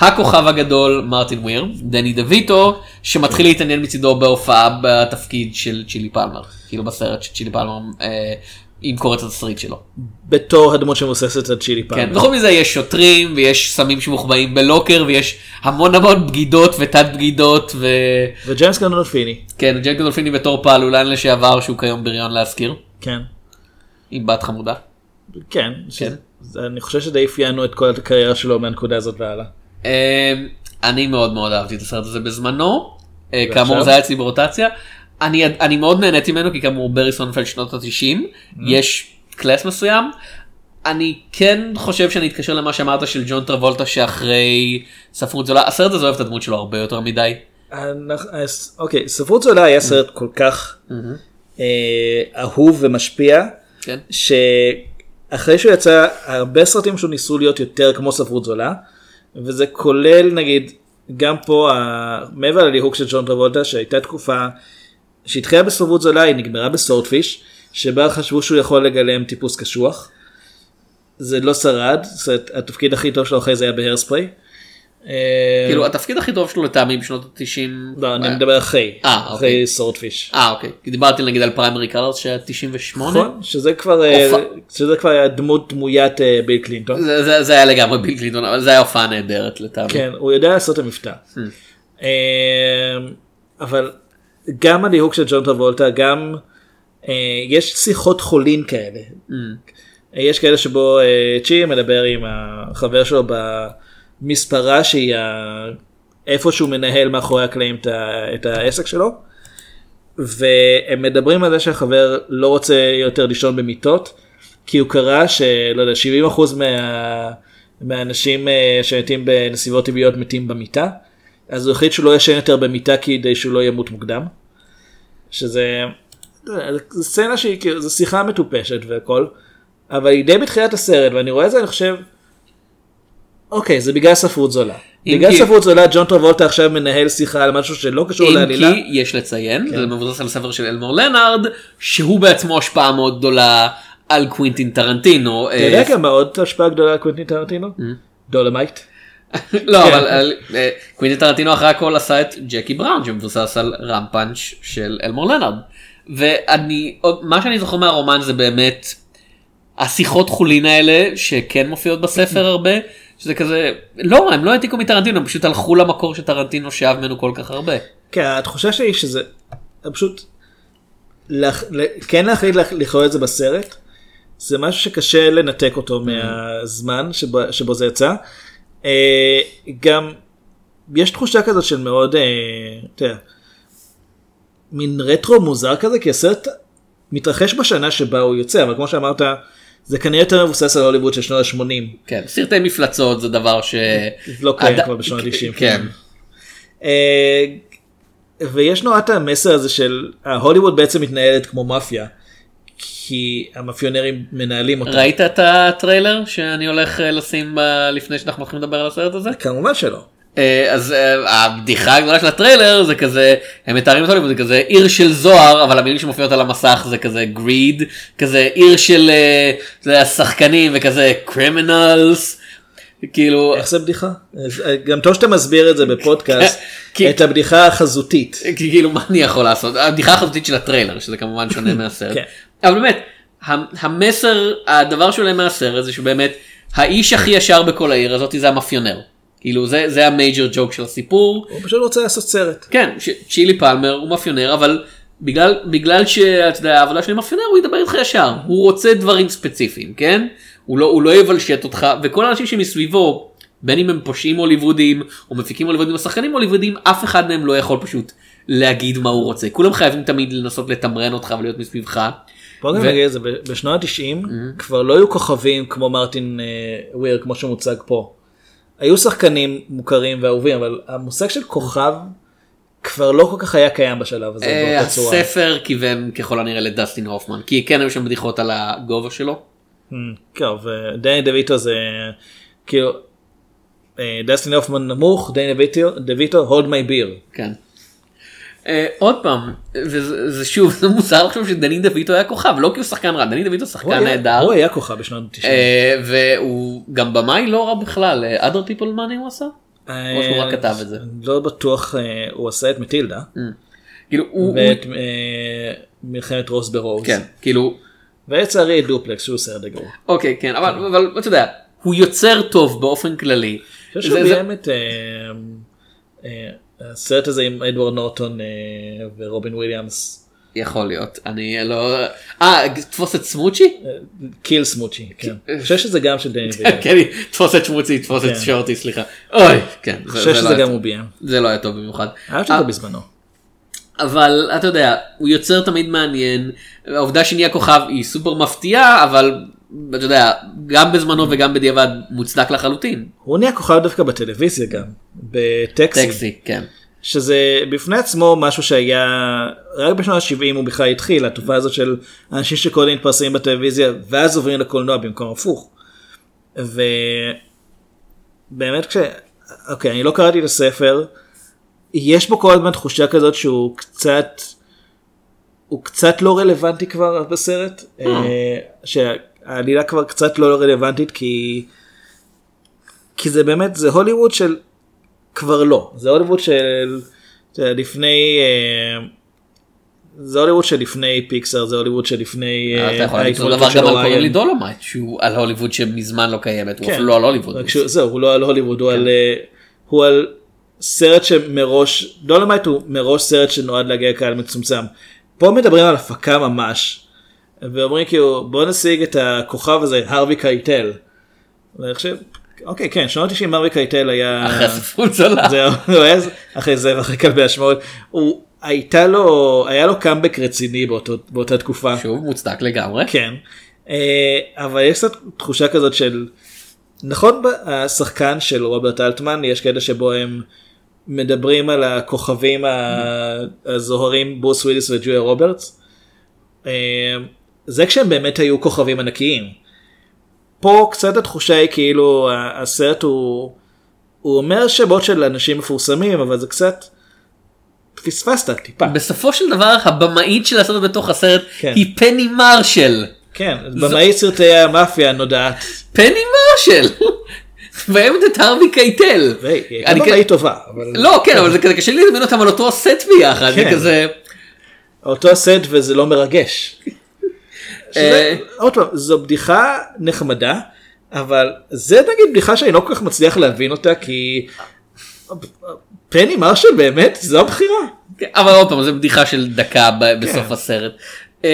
להכוכב הגדול מרטין וויר, דני דויטו, שמתחיל להתעניין מצידו בהופעה בתפקיד של צ'ילי פלמר, כאילו בסרט שצ'ילי פלמר אה, ימכור את התסריט שלו. בתור הדמות שמבוססת על צ'ילי פעם. כן, וחוץ מזה יש שוטרים ויש סמים שמוחבאים בלוקר ויש המון המון בגידות ותת בגידות ו... וג'יימס גנדולפיני. כן, ג'ק גדולפיני בתור פעלולן לשעבר שהוא כיום בריון להזכיר. כן. עם בת חמודה. כן. זה- אני חושב שדי אפיינו את כל הקריירה שלו מהנקודה הזאת והלאה. אה, אני מאוד מאוד אהבתי את הסרט הזה בזמנו. אה? כאמור זה היה אצלי ברוטציה. אני, אני מאוד נהניתי ממנו כי כאמור ברי סונפלד שנות ה-90 יש קלאס מסוים. אני כן חושב שאני אתקשר למה שאמרת של ג'ון טרבולטה שאחרי ספרות זולה הסרט הזה אוהב את הדמות שלו הרבה יותר מדי. אוקיי, ספרות זולה היה סרט כל כך אה, אהוב ומשפיע, כן. שאחרי שהוא יצא, הרבה סרטים שלו ניסו להיות יותר כמו ספרות זולה, וזה כולל נגיד, גם פה, ה- מעבר לליהוק של ג'ון טרבולטה, שהייתה תקופה שהתחילה בספרות זולה, היא נגמרה בסורטפיש, שבה חשבו שהוא יכול לגלם טיפוס קשוח. זה לא שרד, זאת אומרת, התפקיד הכי טוב שלו אחרי זה היה בהרספרי. אה, כאילו התפקיד הכי טוב שלו לטעמי בשנות ה-90. לא, אני מדבר אחרי, אה, אחרי אוקיי. סורטפיש. אה אוקיי. כי דיברתי נגיד על פריימרי קלרס שהיה 98. נכון, שזה כבר, אה, שזה כבר היה דמות דמוית אה, ביל קלינטון. זה, היה לגמרי ביל קלינטון אבל זה היה הופעה נהדרת לטעמי. כן, הוא יודע לעשות את המבטא. Hmm. אה, אבל גם הליהוק של ג'ון טרבולטה, גם אה, יש שיחות חולין כאלה. Mm. אה, יש כאלה שבו אה, צ'י מדבר עם החבר שלו במספרה שהיא איפה שהוא מנהל מאחורי הקלעים את העסק שלו. והם מדברים על זה שהחבר לא רוצה יותר לישון במיטות, כי הוא קרא שלא יודע, 70% מה, מהאנשים אה, שמתים בנסיבות טבעיות מתים במיטה, אז הוא החליט שהוא לא ישן יותר במיטה כדי שהוא לא ימות מוקדם. שזה זו סצנה שהיא כאילו, זו שיחה מטופשת והכל, אבל היא די בתחילת הסרט, ואני רואה את זה, אני חושב, אוקיי, זה בגלל ספרות זולה. אם בגלל כי- ספרות זולה, ג'ון טרבולטה עכשיו מנהל שיחה על משהו שלא קשור אם לעלילה. כי יש לציין, זה מבוסס על ספר של אלמור לנארד, שהוא בעצמו השפעה מאוד גדולה על קווינטין טרנטינו. אתה יודע כמה עוד השפעה גדולה על קווינטין טרנטינו? דולמייט. לא, כן. אבל אה, קווינטין טרנטינו אחרי הכל עשה את ג'קי בראון שמבוסס על Rum Punch של אלמור לנארד. ואני, מה שאני זוכר מהרומן זה באמת השיחות חולין האלה שכן מופיעות בספר הרבה. שזה כזה, לא, הם לא העתיקו מטרנטינו, הם פשוט הלכו למקור שטרנטינו שאב ממנו כל כך הרבה. כן, התחושה שלי שזה פשוט, לח... כן להחליט לכלול את זה בסרט, זה משהו שקשה לנתק אותו מהזמן שבו, שבו זה יצא. אה, גם יש תחושה כזאת של מאוד, אה, אתה יודע, מין רטרו מוזר כזה, כי הסרט מתרחש בשנה שבה הוא יוצא, אבל כמו שאמרת, זה כנראה יותר מבוסס על הוליווד של שנות ה-80. כן, סרטי מפלצות זה דבר ש... לא קיים כבר בשנות ה-90. כן. אה, ויש נורא את המסר הזה של הוליווד בעצם מתנהלת כמו מאפיה. כי המאפיונרים מנהלים אותה. ראית את הטריילר שאני הולך אה, לשים ב- לפני שאנחנו מתחילים לדבר על הסרט הזה? כמובן שלא. אה, אז אה, הבדיחה הגדולה של הטריילר זה כזה הם מתארים את הוליווד זה כזה עיר של זוהר אבל המילים שמופיעות על המסך זה כזה גריד כזה עיר של אה, השחקנים וכזה קרימינלס כאילו איך זה בדיחה? אה, גם טוב שאתה מסביר את זה בפודקאסט, את הבדיחה החזותית. כאילו מה אני יכול לעשות הבדיחה החזותית של הטריילר שזה כמובן שונה מהסרט כן. אבל באמת המסר הדבר שעולה מהסרט זה שבאמת האיש הכי ישר בכל העיר הזאת זה המאפיונר כאילו זה זה ה major joke של הסיפור הוא פשוט רוצה לעשות סרט. כן צ'ילי פלמר הוא מאפיונר אבל בגלל בגלל שאתה יודע העבודה שלי מאפיונר הוא ידבר איתך ישר הוא רוצה דברים ספציפיים כן הוא לא הוא לא יבלשט אותך וכל האנשים שמסביבו בין אם הם פושעים הוליוודים או מפיקים הוליוודים או שחקנים הוליוודים אף אחד מהם לא יכול פשוט להגיד מה הוא רוצה כולם חייבים תמיד לנסות לתמרן אותך ולהיות מסביבך. בוא ו- נגיד את זה, בשנות ה-90 כבר לא היו כוכבים כמו מרטין אה, וויר כמו שמוצג פה. היו שחקנים מוכרים ואהובים אבל המושג של כוכב כבר לא כל כך היה קיים בשלב הזה אה. הספר כיוון ככל הנראה לדסטין הופמן כי כן היו שם בדיחות על הגובה שלו. Hmm, כן, ודני דויטו זה כאילו אה, דסטין הופמן נמוך, דני דויטו hold my beer. כן. אה, עוד פעם, וזה זה שוב, זה מוזר לחשוב שדני דויטו היה כוכב, לא כי הוא שחקן רע, דני דויטו הוא שחקן נהדר, הוא היה כוכב בשנות ה-90. אה, והוא גם במאי לא רע בכלל, אה, other people money הוא עשה? או שהוא רק כתב את זה. לא בטוח, אה, הוא עשה את מטילדה. כאילו הוא, ואת אה, מלחמת רוז ברוז. כן, כאילו, ולצערי דופלקס שהוא סרט גרוע. אוקיי, כן, אבל אבל אתה יודע, הוא יוצר טוב באופן כללי. אני חושב שהוא ביים את הסרט הזה עם אדוארד נורטון אה, ורובין וויליאמס. יכול להיות, אני לא... אה, תפוס את סמוצ'י? Kill Smoochy, כן. אני חושב שזה גם של דני דויטו. כן, תפוס את שמוצי, תפוס את כן. שורטי, סליחה. אוי, כן. אני חושב זה שזה לא גם הוא ביים. זה לא היה טוב במיוחד. אהבתי אה, אותו בזמנו. אבל אתה יודע, הוא יוצר תמיד מעניין, העובדה שנהיה כוכב היא סופר מפתיעה, אבל אתה יודע, גם בזמנו וגם בדיעבד מוצדק לחלוטין. הוא נהיה כוכב דווקא בטלוויזיה גם, בטקסי. טקסי, כן. שזה בפני עצמו משהו שהיה, רק בשנות ה-70 הוא בכלל התחיל, התופעה הזאת של אנשים שקודם מתפרסמים בטלוויזיה ואז עוברים לקולנוע במקום הפוך. ובאמת כש... אוקיי, אני לא קראתי את הספר, יש בו כל הזמן תחושה כזאת שהוא קצת, הוא קצת לא רלוונטי כבר בסרט, אה, שהעלילה כבר קצת לא רלוונטית כי, כי זה באמת, זה הוליווד של כבר לא, זה הוליווד של לפני, אה, זה הוליווד של לפני פיקסאר, זה הוליווד של לפני אה, אתה יכול להגיד אותו דבר גם על אוריין. קוראים לי דולומייט, שהוא על הוליווד שמזמן לא קיימת, הוא כן. אפילו לא על הוליווד. זהו, הוא לא על הוליווד, אה, הוא על סרט שמראש, דולומייט הוא מראש סרט שנועד להגיע לקהל מצומצם. פה מדברים על הפקה ממש, ואומרים כאילו בוא נשיג את הכוכב הזה, הרווי קייטל. ואני חושב, אוקיי כן, שנות 90 הרווי קייטל היה... אחרי ספרות זולה. זה ואחרי כלבי אשמורת. הוא הייתה לו, היה לו קאמבק רציני באותו, באותה תקופה. שוב, מוצדק לגמרי. כן. אה, אבל יש קצת תחושה כזאת של, נכון השחקן של רוברט אלטמן, יש קטע שבו הם מדברים על הכוכבים הזוהרים ברוס וויליס וג'ויה רוברטס. זה כשהם באמת היו כוכבים ענקיים. פה קצת התחושה היא כאילו הסרט הוא, הוא אומר שמות של אנשים מפורסמים אבל זה קצת פספסת טיפה. בסופו של דבר הבמאית של הסרט בתוך הסרט כן. היא פני מרשל. כן, במאי סרטי המאפיה הנודעת. פני מרשל. ואהבת את הארווי קייטל. והיא הייתה אני במאי טובה. לא כן אבל זה כזה קשה לי לדמיין אותם על אותו הסט ביחד. זה כן. כזה. אותו הסט וזה לא מרגש. שזה, עוד פעם, זו בדיחה נחמדה, אבל זה נגיד בדיחה שאני לא כל כך מצליח להבין אותה כי פני מרשל באמת זו הבחירה. כן, אבל עוד פעם זה בדיחה של דקה ב- בסוף הסרט. אמ,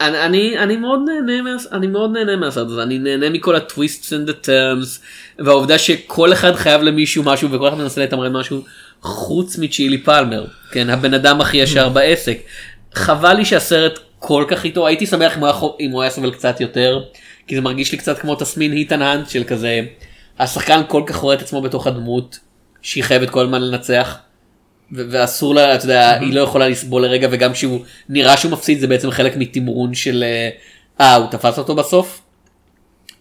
אני, אני, אני מאוד נהנה מה- אני מאוד נהנה מהסרט הזה אני נהנה מכל הטוויסטס and the terms והעובדה שכל אחד חייב למישהו משהו וכל אחד מנסה לתמרן משהו חוץ מצ'ילי פלמר כן הבן אדם הכי ישר בעסק. חבל לי שהסרט כל כך איתו הייתי שמח אם הוא היה, אם הוא היה סובל קצת יותר כי זה מרגיש לי קצת כמו תסמין היטן האנט של כזה השחקן כל כך רואה את עצמו בתוך הדמות שהיא חייבת כל הזמן לנצח. ו- ואסור לה, אתה יודע, היא לא יכולה לסבול לרגע וגם כשהוא נראה שהוא מפסיד זה בעצם חלק מתמרון של אה, אה הוא תפס אותו בסוף.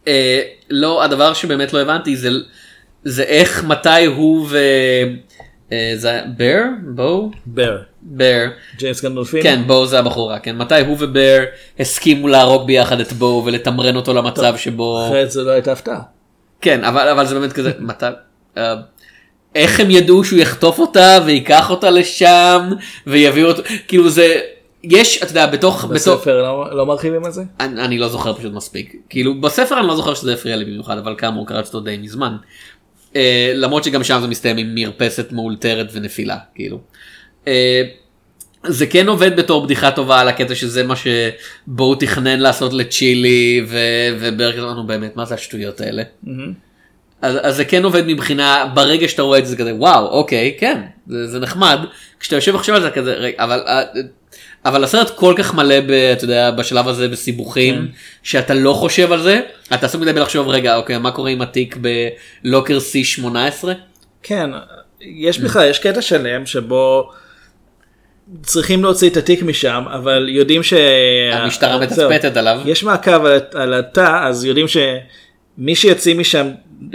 אה, לא הדבר שבאמת לא הבנתי זה זה איך מתי הוא ו... אה, זה בר? בואו? בר. בר. ג'יימס גנדולפין. כן בואו זה הבחורה כן מתי הוא ובר הסכימו להרוג ביחד את בואו ולתמרן אותו למצב שבו אחרת זה לא הייתה הפתעה. כן אבל אבל זה באמת כזה מתי. אה, איך הם ידעו שהוא יחטוף אותה ויקח אותה לשם ויביאו אותו כאילו זה יש אתה יודע בתוך בתוך בספר לא- לא מרחיבים על זה? אני, אני לא זוכר פשוט מספיק כאילו בספר אני לא זוכר שזה הפריע לי במיוחד אבל כאמור קראתי אותו די מזמן. אה, למרות שגם שם זה מסתיים עם מרפסת מאולתרת ונפילה כאילו. אה, זה כן עובד בתור בדיחה טובה על הקטע שזה מה שבואו תכנן לעשות לצ'ילי ו- וברק אמרנו באמת מה זה השטויות האלה. אז, אז זה כן עובד מבחינה ברגע שאתה רואה את זה כזה וואו אוקיי כן זה, זה נחמד כשאתה יושב עכשיו על זה כזה רגע אבל אה, אבל הסרט כל כך מלא ב, אתה יודע, בשלב הזה בסיבוכים כן. שאתה לא חושב על זה אתה עסוק מדי בלחשוב רגע אוקיי מה קורה עם התיק בלוקר C18 כן, יש בכלל, יש קטע שלם שבו צריכים להוציא את התיק משם, אבל יודעים ש... המשטרה אה. מתצפתת עליו. יש מעקב על, על התא, אז יודעים שמי שיוציא משם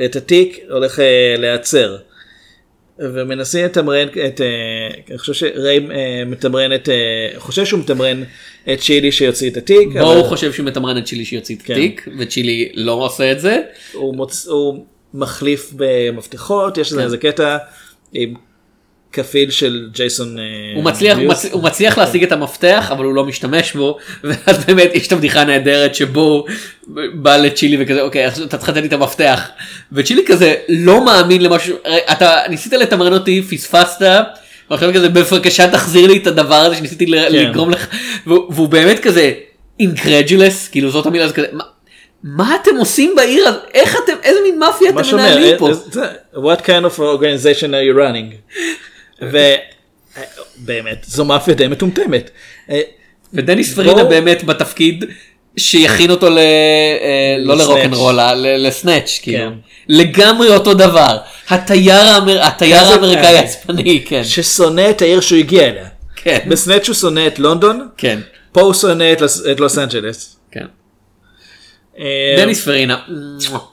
את התיק הולך אה, להיעצר. ומנסים לתמרן את, אה, אני חושב שריי מתמרן את, חושב שהוא מתמרן את צ'ילי שיוציא את התיק. בואו אבל- הוא חושב שהוא מתמרן את צ'ילי שיוציא את כן. התיק וצ'ילי לא עושה את זה. הוא, מוצ... הוא מחליף במפתחות, יש כן. איזה קטע עם כפיל של ג'ייסון. אה, הוא מצליח, הוא. מצ... הוא מצליח להשיג את המפתח אבל הוא לא משתמש בו ואז באמת יש את הבדיחה הנהדרת שבו הוא בא לצ'ילי וכזה אוקיי אתה צריך לתת לי את המפתח וצ'ילי כזה לא מאמין למשהו אתה ניסית לתמרן אותי פספסת. ועכשיו כזה בבקשה תחזיר לי את הדבר הזה שניסיתי כן. לגרום לך והוא, והוא באמת כזה אינקרדולס כאילו זאת המילה זה כזה מה, מה אתם עושים בעיר הזאת איך אתם איזה מין מאפיה מה אתם שאומר, מנהלים אה, פה. אה, זה- what kind of organization are you running? ובאמת זו מאפיה די מטומטמת. אה, ודניס פרידה באמת בתפקיד שיכין אותו ל... אה, לא לסנאץ'. לרוקנרול, ל- לסנאץ', כאילו. כן. לגמרי אותו דבר. התייר האמריקאי העצבני, כן. ששונא את העיר שהוא הגיע אליה. כן. בסנאצ' הוא שונא את לונדון, כן. פה הוא שונא את לוס- אנג'לס. כן. אה, דניס פרינה,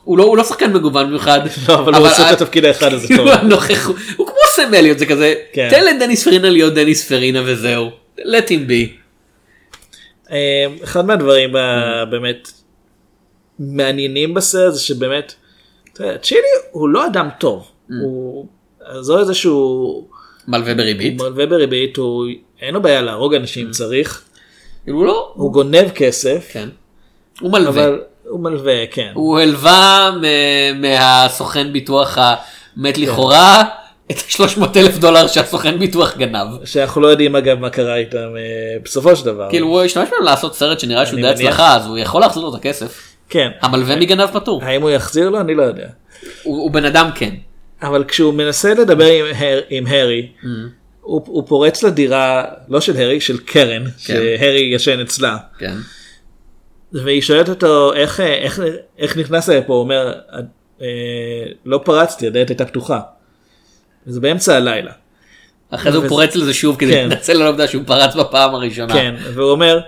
הוא לא- הוא לא שחקן מגוון במיוחד. לא, אבל הוא עושה את התפקיד האחד הזה כאילו טוב. הוא סם אליוט, זה כזה, כן. תן לדניס פרינה להיות דניס פרינה וזהו. let him be. אה, אחד מהדברים Mm. הבאמת מעניינים בסרט זה שבאמת, צ'ילי הוא לא אדם טוב, Mm. הוא זו איזשהו, מלווה בריבית. מלווה בריבית, הוא אין לו בעיה להרוג אנשים אם צריך, הוא לא, הוא גונב כסף, כן. הוא מלווה. אבל הוא מלווה, כן. הוא הלווה מהסוכן ביטוח המת לכאורה את 300 אלף דולר שהסוכן ביטוח גנב. שאנחנו לא יודעים אגב מה קרה איתם אה, בסופו של דבר. כאילו הוא השתמש בהם לעשות סרט שנראה שהוא די. הצלחה אז הוא יכול להחזיר לו את הכסף. כן. המלווה מגנב פטור. האם הוא יחזיר לו? אני לא יודע. הוא הוא בן אדם כן. אבל כשהוא מנסה לדבר עם, הר, עם הארי, Mm. הוא, הוא פורץ לדירה לא של הארי של קרן שהארי ישן אצלה כן. והיא שואלת אותו איך איך איך נכנס לפה הוא אומר "אה, לא פרצתי הדלת הייתה פתוחה. זה באמצע הלילה. אחרי זה הוא פורץ לזה שוב כדי כן. להתנצל על העובדה שהוא פרץ בפעם הראשונה. כן, והוא אומר,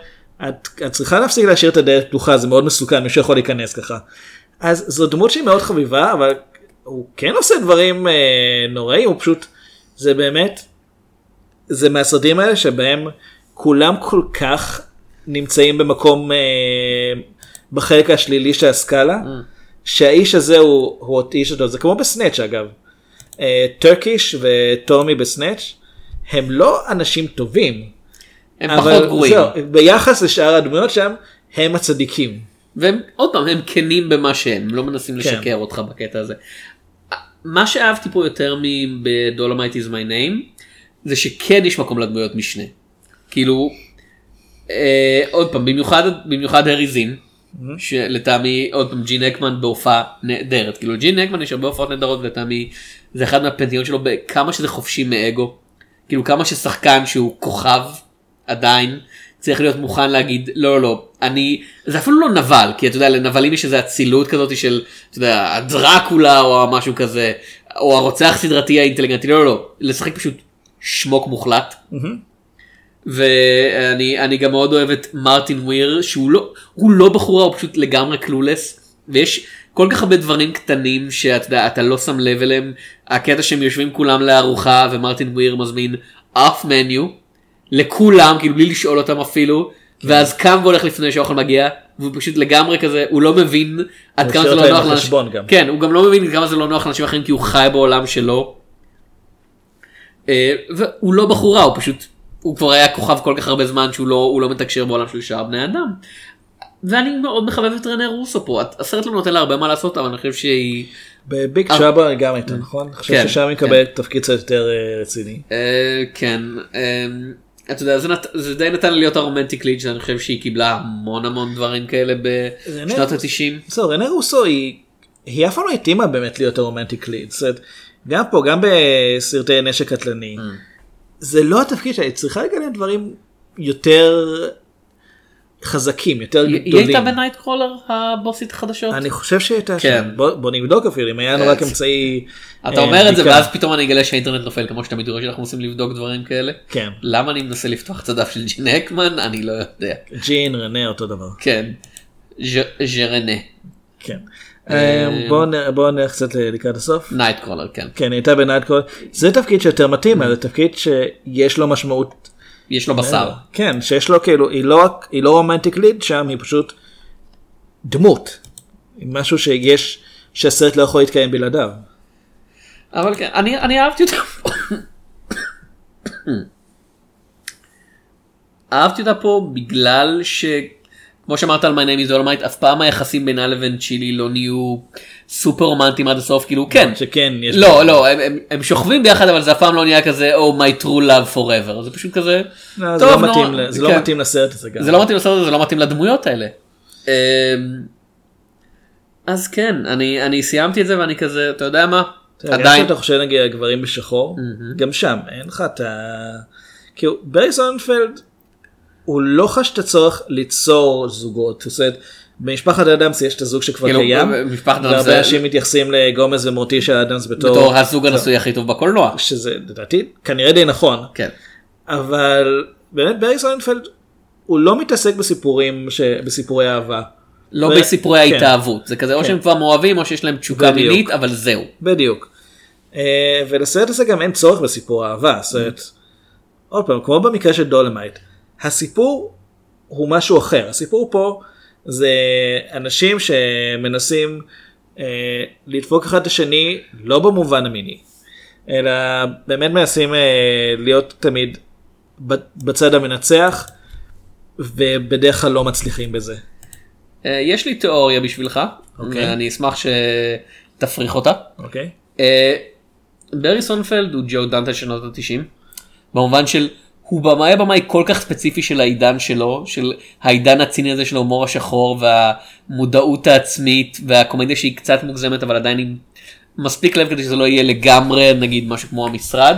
את, את צריכה להפסיק להשאיר את הדלת פתוחה, זה מאוד מסוכן, מישהו יכול להיכנס ככה. אז זו דמות שהיא מאוד חביבה, אבל הוא כן עושה דברים אה, נוראים, הוא פשוט, זה באמת, זה מהסרטים האלה שבהם כולם כל כך נמצאים במקום אה, בחלק השלילי של הסקאלה, שהאיש הזה הוא, הוא האיש אותו, זה כמו בסנאץ' אגב. אה, טרקיש וטומי בסנאץ' הם לא אנשים טובים. הם פחות גרועים. זהו, ביחס לשאר הדמויות שם הם הצדיקים. והם עוד פעם הם כנים במה שהם הם לא מנסים כן. לשקר אותך בקטע הזה. מה שאהבתי פה יותר מבדולומייט is my name זה שכן יש מקום לדמויות משנה. כאילו אה, עוד פעם במיוחד במיוחד הארי זין שלטעמי עוד פעם ג'ין אקמן בהופעה נהדרת כאילו ג'ין אקמן יש הרבה הופעות נהדרות ולטעמי זה אחד מהפנטיות שלו בכמה שזה חופשי מאגו. כאילו כמה ששחקן שהוא כוכב עדיין צריך להיות מוכן להגיד לא לא לא אני זה אפילו לא נבל כי אתה יודע לנבלים יש איזה אצילות כזאת של אתה יודע דרקולה או משהו כזה או הרוצח סדרתי האינטליגנטי לא לא לא לשחק פשוט שמוק מוחלט. ואני אני גם מאוד אוהב את מרטין וויר שהוא לא הוא לא בחורה הוא פשוט לגמרי קלולס ויש כל כך הרבה דברים קטנים שאתה יודע, אתה לא שם לב אליהם הקטע שהם יושבים כולם לארוחה ומרטין וויר מזמין אף מניו לכולם כאילו בלי לשאול אותם אפילו ואז קם והולך לפני שהאוכל מגיע והוא פשוט לגמרי כזה הוא לא מבין עד כמה זה לא נוח לאנשים. כן הוא גם לא מבין כמה זה לא נוח לאנשים אחרים כי הוא חי בעולם שלו. אה, והוא לא בחורה הוא פשוט הוא כבר היה כוכב כל כך הרבה זמן שהוא לא לא מתקשר בעולם של שאר בני אדם. ואני מאוד מחבב את רנה רוסו פה הסרט לא נותן לה הרבה מה לעשות אבל אני חושב שהיא בביג אה. טראבל גם הייתה נכון? אני חושב כן, ששם היא כן. מקבלת תפקיד קצת יותר אה, רציני. אה, כן אה, אתה יודע זה, נת, זה די נתן להיות הרומנטיק ליד שאני חושב שהיא קיבלה המון המון דברים כאלה בשנות ה-90. זהו רנה רוסו היא היא אף פעם לא התאימה באמת להיות הרומנטיק ליד. גם פה גם בסרטי נשק קטלני זה לא התפקיד שלה היא צריכה לגלם דברים יותר חזקים יותר היא גדולים. הייתה בנייט קרולר הבוסית החדשות? אני חושב שהיא הייתה כן. שם. בוא בוא נבדוק אפילו אם היה לנו רק אמצעי. אתה אה, אומר את זה. ואז פתאום אני אגלה שהאינטרנט נופל כמו שתמיד רואה שאנחנו מנסים לבדוק דברים כאלה. כן. למה אני מנסה לפתוח את הדף של ג'ין הקמן אני לא יודע. ג'ין רנה אותו דבר. כן. ז'רנה. כן. אה, אה, בוא נ- בוא נלך קצת לקראת הסוף. נייט קרולר כן. כן, היא הייתה בנייט קרולר. זה תפקיד שיותר מתאים לה, זה תפקיד שיש לו משמעות. יש לו בשר. כן, שיש לו כאילו, היא לא היא לא romantic lead שם, היא פשוט דמות. משהו שיש, שהסרט לא יכול להתקיים בלעדיו. אבל כן אני אני אהבתי אותה. אהבתי אותה פה בגלל ש... כמו שאמרת על My name is Dolomite אף פעם היחסים בינה לבין צ'ילי לא נהיו סופר רומנטיים עד הסוף כאילו כן שכן יש לא לא הם, הם, הם שוכבים ביחד אבל זה אף פעם לא נהיה כזה oh my true love forever זה פשוט כזה לא, זה לא מתאים זה לא כן. מתאים לסרט הזה גם. זה לא מתאים לסרט הזה זה לא מתאים לדמויות האלה. אמ, אז כן אני אני סיימתי את זה ואני כזה אתה יודע מה עדיין עדיין אתה חושב נגיד על גברים בשחור גם שם אין לך את ה... כאילו ברי סונפלד הוא לא חש את הצורך ליצור זוגות. זאת אומרת, במשפחת אדמס יש את הזוג שכבר כאילו, קיים. והרבה זה- אנשים מתייחסים לגומז ומורטישה אדמס בתור בתור הזוג הנשוי הכי טוב בקולנוע. שזה לדעתי כנראה די נכון. כן. אבל באמת ברי סונפלד הוא לא מתעסק בסיפורים ש... בסיפורי אהבה. לא ו- בסיפורי כן. ההתאהבות זה כזה או כן. שהם כבר מאוהבים או שיש להם תשוקה בדיוק. מינית אבל זהו. בדיוק. אה, ולסרט הזה גם אין צורך בסיפור אהבה. זאת אומרת, עוד פעם, כמו במקרה של דולמייט, הסיפור הוא משהו אחר. הסיפור פה זה אנשים שמנסים אה, לדפוק אחד את השני לא במובן המיני, אלא באמת מנסים אה, להיות תמיד בצד המנצח, ובדרך כלל לא מצליחים בזה. אה, יש לי תיאוריה בשבילך אוקיי. ואני אשמח שתפריך אותה. אוקיי? אה, ברי סונפלד הוא ג'ו דנטה של שנות ה-90 במובן של הוא במאי במאי כל כך ספציפי של העידן שלו של העידן הציני הזה של ההומור השחור והמודעות העצמית והקומדיה שהיא קצת מוגזמת אבל עדיין עם מספיק לב כדי שזה לא יהיה לגמרי נגיד משהו כמו המשרד.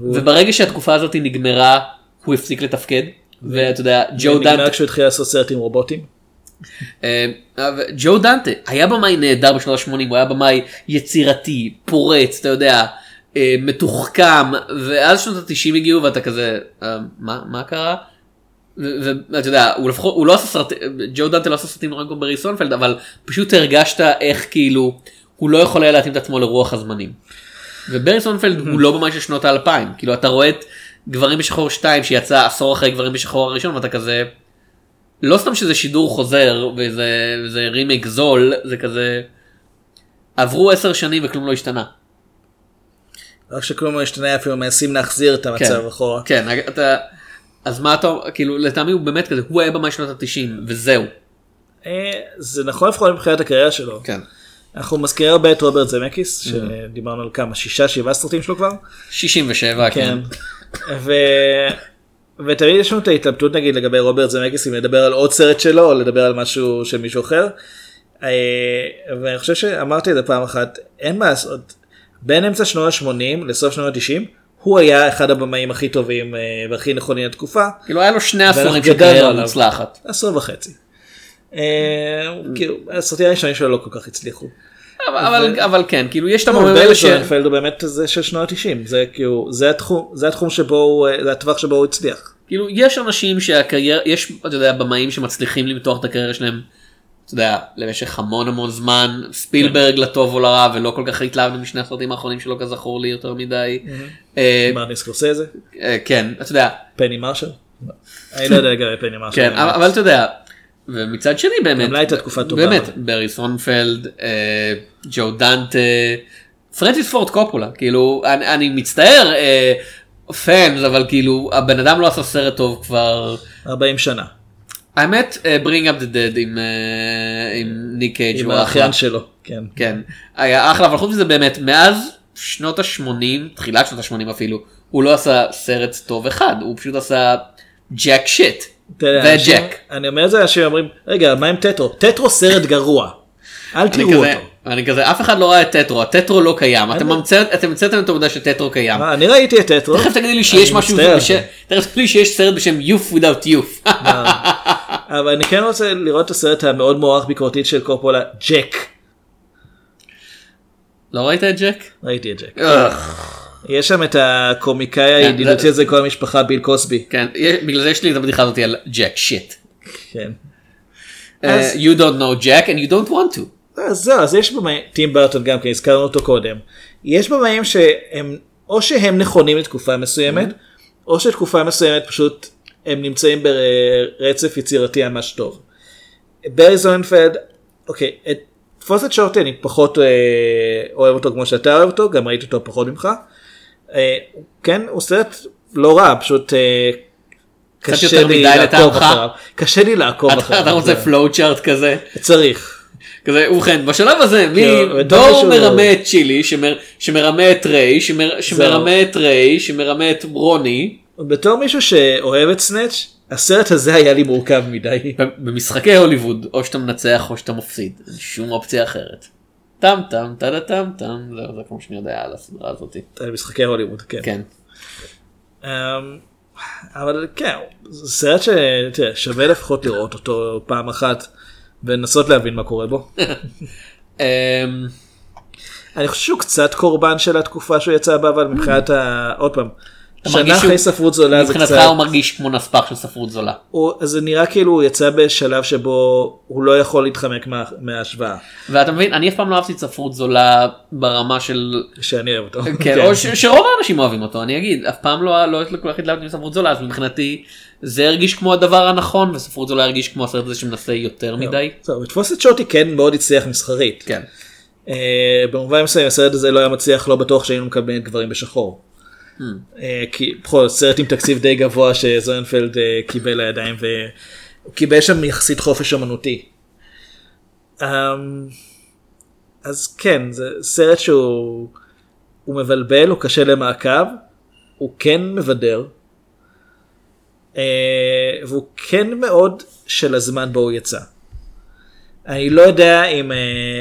וברגע שהתקופה הזאת נגמרה הוא הפסיק לתפקד ואתה יודע ג'ו נגמר דנטה כשהוא התחיל לעשות סרט עם רובוטים. אבל ג'ו דנטה היה במאי נהדר בשנות ה-80 הוא היה במאי יצירתי פורץ אתה יודע מתוחכם ואז שנות ה-90 הגיעו ואתה כזה אה, מה מה קרה. ואתה יודע הוא לפחות הוא לא עשה סרט ג'ו דנטה לא עשה סרטים כמו ברי סונפלד אבל פשוט הרגשת איך כאילו הוא לא יכול היה להתאים את עצמו לרוח הזמנים. וברי סונפלד הוא לא במאי של שנות האלפיים כאילו אתה רואה את גברים בשחור 2 שיצא עשור אחרי גברים בשחור הראשון ואתה כזה. לא סתם שזה שידור חוזר וזה, רימייק זול זה כזה עברו עשר שנים וכלום לא השתנה. רק שכלום לא השתנה אפילו מנסים להחזיר את המצב כן, אחורה. כן אתה אז מה אתה כאילו לטעמי הוא באמת כזה הוא היה במאי שנות התשעים וזהו. אה, זה נכון לפחות מבחינת הקריירה שלו. כן. אנחנו מזכירים הרבה את רוברט זמקיס שדיברנו על כמה שישה שבעה סרטים שלו כבר. 67 כן. ו... ותמיד יש לנו את ההתלבטות נגיד לגבי רוברט זמקיס אם לדבר על עוד סרט שלו או לדבר על משהו של מישהו אחר. אה, ואני חושב שאמרתי את זה פעם אחת אין מה לעשות בין אמצע שנות ה-80 לסוף שנות ה-90 הוא היה אחד הבמאים הכי טובים אה, והכי נכונים לתקופה. כאילו היה לו שני עשורים של קריירה. מוצלחת. עשור וחצי. אה, כאילו הסרטים הראשונים שלו לא כל כך הצליחו. אבל- אבל אבל כן כאילו יש את לא, המורים האלה ש... זוננפלד הוא באמת זה של שנות ה-90 זה כאילו זה התחום זה התחום שבו הוא אה, זה הטווח שבו הוא הצליח. כאילו יש אנשים שהקריירה יש אתה יודע במאים שמצליחים למתוח את הקריירה שלהם. אתה יודע למשך המון המון זמן ספילברג כן. לטוב או לרע ולא כל כך התלהבנו משני הסרטים האחרונים שלו כזכור לי יותר מדי. אה, מרטין סקורסזה אה, כן אתה יודע פני מרשל. אני לא יודע לגבי פני מרשל. כן אבל אבל אתה יודע. ומצד שני באמת גם לה הייתה תקופה טובה. באמת ברי סונפלד אה, ג'ו דנטה פרנסיס פורד קופולה כאילו אני, אני מצטער אה, fans אבל כאילו הבן אדם לא עשה סרט טוב כבר 40 שנה. האמת אה, bring out the dead עם אה, עם ניק קייג' עם הוא אחלה. האחיין שלו. כן. כן היה אחלה אבל חוץ מזה באמת מאז שנות ה-80 תחילת שנות ה-80 אפילו הוא לא עשה סרט טוב אחד הוא פשוט עשה ג'ק שיט. וג'ק. אני אומר את זה אנשים אומרים רגע מה עם טטרו טטרו סרט גרוע. אל תראו אותו. אני כזה אף אחד לא ראה את טטרו הטטרו לא קיים אתם המצאת- אתם המצאתם את העובדה שטטרו קיים. אה, אני ראיתי את טטרו. תכף תגידי לי שיש משהו תכף תגידי לי שיש סרט בשם youth without youth. אבל אני כן רוצה לראות את הסרט המאוד מוערך ביקורתית של קופולה ג'ק. לא ראית את ג'ק? ראיתי את ג'ק. יש שם את הקומיקאי הידידותי זה- הזה כל המשפחה ביל קוסבי. כן בגלל זה יש לי את הבדיחה הזאת על ג'ק שיט. כן. אז- you don't know Jack and you don't want to. אז זהו אז יש במאים טים ברטון גם כן הזכרנו אותו קודם. יש במאים שהם או שהם נכונים לתקופה מסוימת או שתקופה מסוימת פשוט הם נמצאים ברצף יצירתי ממש טוב. ברי זונפלד אוקיי את תפוס את שורטי אני פחות אה, אוהב אותו כמו שאתה אוהב אותו גם ראיתי אותו פחות ממך. אה, כן הוא סרט לא רע פשוט אה, קשה לי לעקוב? אחריו. קשה לי לעקוב אחריו. אתה רוצה פלואו צ'ארט כזה? צריך. כזה ובכן בשלב הזה מדור בתור מישהו- מרמה את צ'ילי שמר- שמרמה את ריי שמר- שמרמה את ריי שמרמה את רוני. בתור מישהו שאוהב את סנאץ' הסרט הזה היה לי מורכב מדי. במשחקי הוליווד או שאתה מנצח או שאתה מפסיד אין שום אופציה אחרת. טם טם טדה טם טם זהו זה כמו שאני יודע על הסדרה הזאת. על משחקי הוליווד כן. כן. אמ, אבל כן זה סרט ששווה לפחות לראות אותו פעם אחת ולנסות להבין מה קורה בו. אמ, אני חושב שהוא קצת קורבן של התקופה שהוא יצא בה אבל מבחינת ה... עוד פעם. שנה אחרי ספרות זולה זה מבחינתך קצת. הוא מרגיש כמו נספח של ספרות זולה. הוא- אז זה נראה כאילו הוא יצא בשלב שבו הוא לא יכול להתחמק מה- מההשוואה. ואתה מבין אני אף פעם לא אהבתי ספרות זולה ברמה של שאני אוהב אותו. כן, או ש- שרוב האנשים אוהבים אותו אני אגיד אף פעם לא לא כך התלהבתי מספרות זולה אז מבחינתי זה הרגיש כמו הדבר הנכון וספרות זולה הרגיש כמו הסרט הזה שמנסה יותר מדי. זהו, לתפוס את שוטי כן מאוד הצליח מסחרית. כן. אה, במובן מסוים הסרט הזה לא היה מצליח לא בטוח שהיינו מקבלים דברים בשחור. אה, כי בכל זאת סרט עם תקציב די גבוה שזוינפלד אה, קיבל לידיים והוא קיבל שם יחסית חופש אמנותי. אמ, אז כן זה סרט שהוא הוא מבלבל הוא קשה למעקב הוא כן מבדר. אה, והוא כן מאוד של הזמן בו הוא יצא. אני לא יודע אם, אה,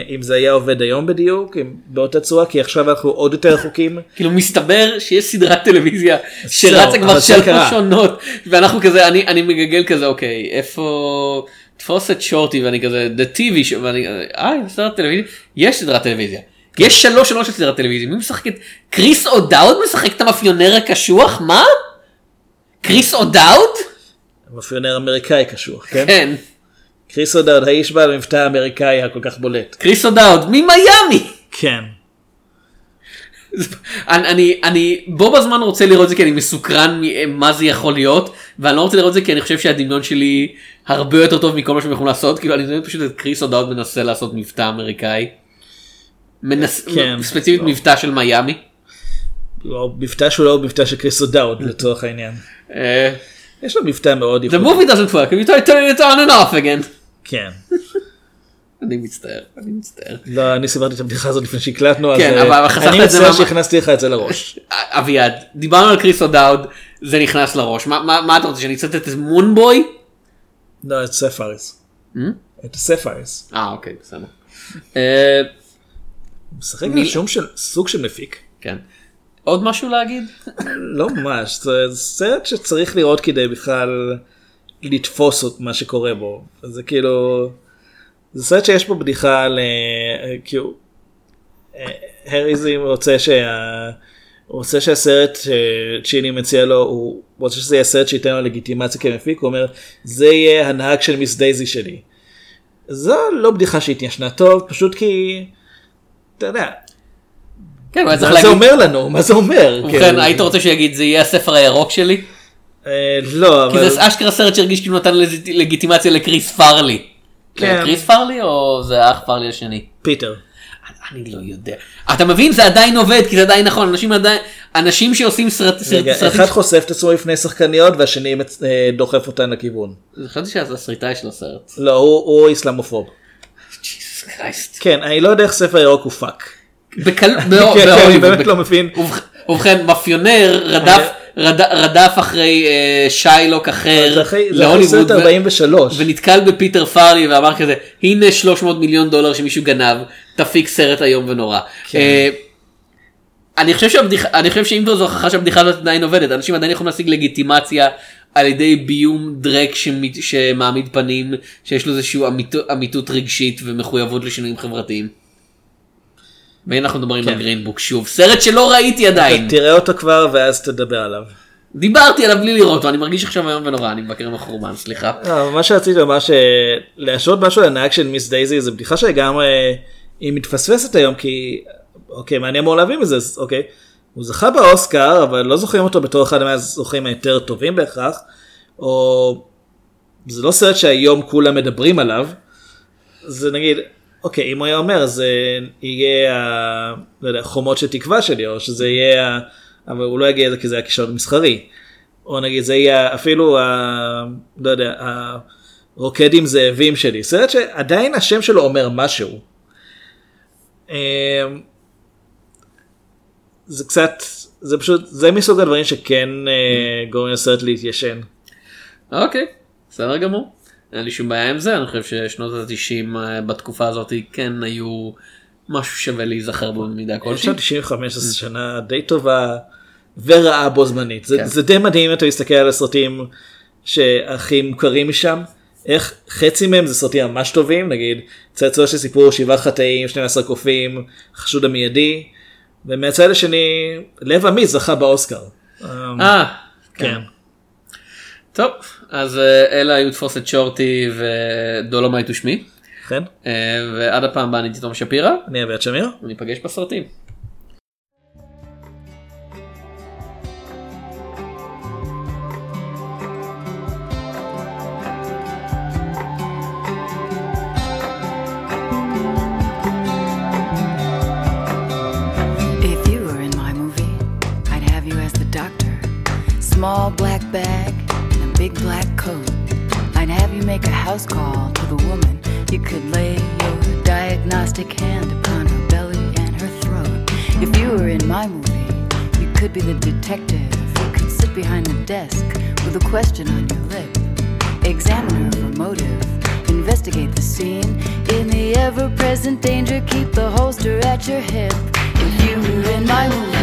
אם זה היה עובד היום בדיוק, אם באותה צורה, כי עכשיו אנחנו עוד יותר רחוקים. כאילו מסתבר שיש סדרת טלוויזיה שרצה כבר שלוש קרה. עונות ואנחנו כזה אני אני מגגל כזה אוקיי איפה תפוס את שורטי ואני כזה the TV show ואני אה סדרת טלוויזיה יש סדרת טלוויזיה. יש שלוש שלוש של סדרת טלוויזיה מי משחק את קריס אודאוד משחק את המאפיונר הקשוח מה? קריס אודאוד? מאפיונר אמריקאי קשוח, כן? כן. קריס אודאוד, האיש בעל המבטא האמריקאי הכל כך בולט. קריס אודאוד ממיאמי. כן. אני, אני, אני בו בזמן רוצה לראות את זה כי אני מסוקרן ממה זה יכול להיות ואני לא רוצה לראות את זה כי אני חושב שהדמיון שלי הרבה יותר טוב מכל מה שהם יכולים לעשות כאילו אני מדמיין פשוט את קריס אודאוד מנסה לעשות מבטא אמריקאי. מנס... כן. ספציפית מבטא של מיאמי. לא, מבטא שהוא לא מבטא של קריס אודרד לצורך העניין. אה, יש לו מבטא מאוד The ייחודי. movie doesn't work you turn it on and off again. כן. אני מצטער, אני מצטער. לא, אני סיפרתי את הבדיחה הזאת לפני שהקלטנו, אז כן, אה, אני מצטער שהכנסתי לך את זה לראש. אביעד, דיברנו על קריס אודאוד, זה נכנס לראש, מה, אתה רוצה שאני אצטט את מונבוי? לא, את ספאריס. את ספאריס. אה אוקיי בסדר. אה, משחק מי- בשום של סוג של מפיק. כן. עוד משהו להגיד? לא ממש, זה סרט שצריך לראות כדי בכלל לתפוס את מה שקורה בו. זה כאילו, זה סרט שיש בו בדיחה על אה, כאילו, אה, הריזים רוצה שה... הוא רוצה שהסרט שצ'יני מציע לו, הוא רוצה שזה יהיה סרט שייתן לו לגיטימציה כמפיק, הוא אומר, זה יהיה הנהג של מיס דייזי שלי. זו לא בדיחה שהתיישנה טוב, פשוט כי, אתה יודע, כן, מה זה להגיד- אומר לנו? מה זה אומר? ובכן, כאילו, היית רוצה שיגיד זה יהיה הספר הירוק שלי? אה, לא, כי אבל... זה אשכרה סרט שהרגיש כאילו נתן לגיטימציה לקריס פרלי. כן. קריס פרלי או זה אח פרלי השני? פיטר. אני לא יודע. אתה מבין זה עדיין עובד כי זה עדיין נכון אנשים עדיין אנשים שעושים סרט סרט- רגע, סרטים. אחד חושף את עצמו לפני שחקניות והשני מצ- אה, דוחף אותן לכיוון. חשבתי שזה הסריטאי של הסרט. לא, הוא הוא איסלאמופוב. כן, אני לא יודע איך ספר ירוק הוא פאק. בקל... כן, באו- כן, אני. באמת לא מבין. ובכ- ובכן מאפיונר רדף רד- רדף אחרי אה, שיילוק אחר להוליווד סרט ו- 43. ונתקל בפיטר פארלי ואמר כזה הנה 300 מיליון דולר שמישהו גנב תפיק סרט איום ונורא. כן. אה, אני חושב שהבדיחה אני חושב שאם זו הוכחה שהבדיחה הזאת עדיין עובדת אנשים עדיין יכולים להשיג לגיטימציה על ידי ביום דרק שמית, שמעמיד פנים שיש לו איזושהי אמיתות רגשית ומחויבות לשינויים חברתיים. והנה אנחנו מדברים כן. על גרינבוק שוב סרט שלא ראיתי עדיין תראה אותו כבר ואז תדבר עליו. דיברתי עליו בלי לראות אותו אני מרגיש עכשיו איום ונורא אני מבקר מחורבן סליחה. לא, מה שרציתי לומר שלהשוות משהו לנהג של מיס דייזי זה בדיחה שלגמרי היא מתפספסת היום כי אוקיי מה אני אמור להבין מזה אז אוקיי. הוא זכה באוסקר אבל לא זוכרים אותו בתור אחד מהזוכים היותר טובים בהכרח. או זה לא סרט שהיום כולם מדברים עליו. זה נגיד אוקיי אם הוא היה אומר זה יהיה לא יודע, חומות של תקווה שלי או שזה יהיה אבל הוא לא יגיד את זה כי זה היה כישרון מסחרי. או נגיד זה יהיה אפילו ה... לא יודע, הרוקד עם זאבים שלי, סרט שעדיין השם שלו אומר משהו. אמ, זה קצת, זה פשוט, זה מסוג הדברים שכן אה, גורמים לסרט להתיישן. אוקיי בסדר גמור. אין לי שום בעיה עם זה אני חושב ששנות ה-90 בתקופה הזאת כן היו משהו שווה להיזכר בו במידה כלשהי. עכשיו 95 זו שנה די טובה ורעה בו זמנית. זה, כן. זה די מדהים אם אתה מסתכל על הסרטים שהכי מוכרים משם. איך חצי מהם זה סרטים ממש טובים נגיד צעצוע של סיפור שבעת חטאים 12 קופים חשוד המיידי ומהצד השני לב אמיץ זכה באוסקר. אה, כן. טוב אז אה, אלה היו תפוס את שורטי ודולומייט ושמי. כן. אה, ועד הפעם הבאה אני תום שפירא. אני אביעד שמיר. ניפגש בסרטים. If you house call to the woman. You could lay your diagnostic hand upon her belly and her throat. If you were in my movie, you could be the detective who could sit behind the desk with a question on your lip. Examine her for motive. investigate the scene. In the ever present danger, keep the holster at your hip. If you were in my movie,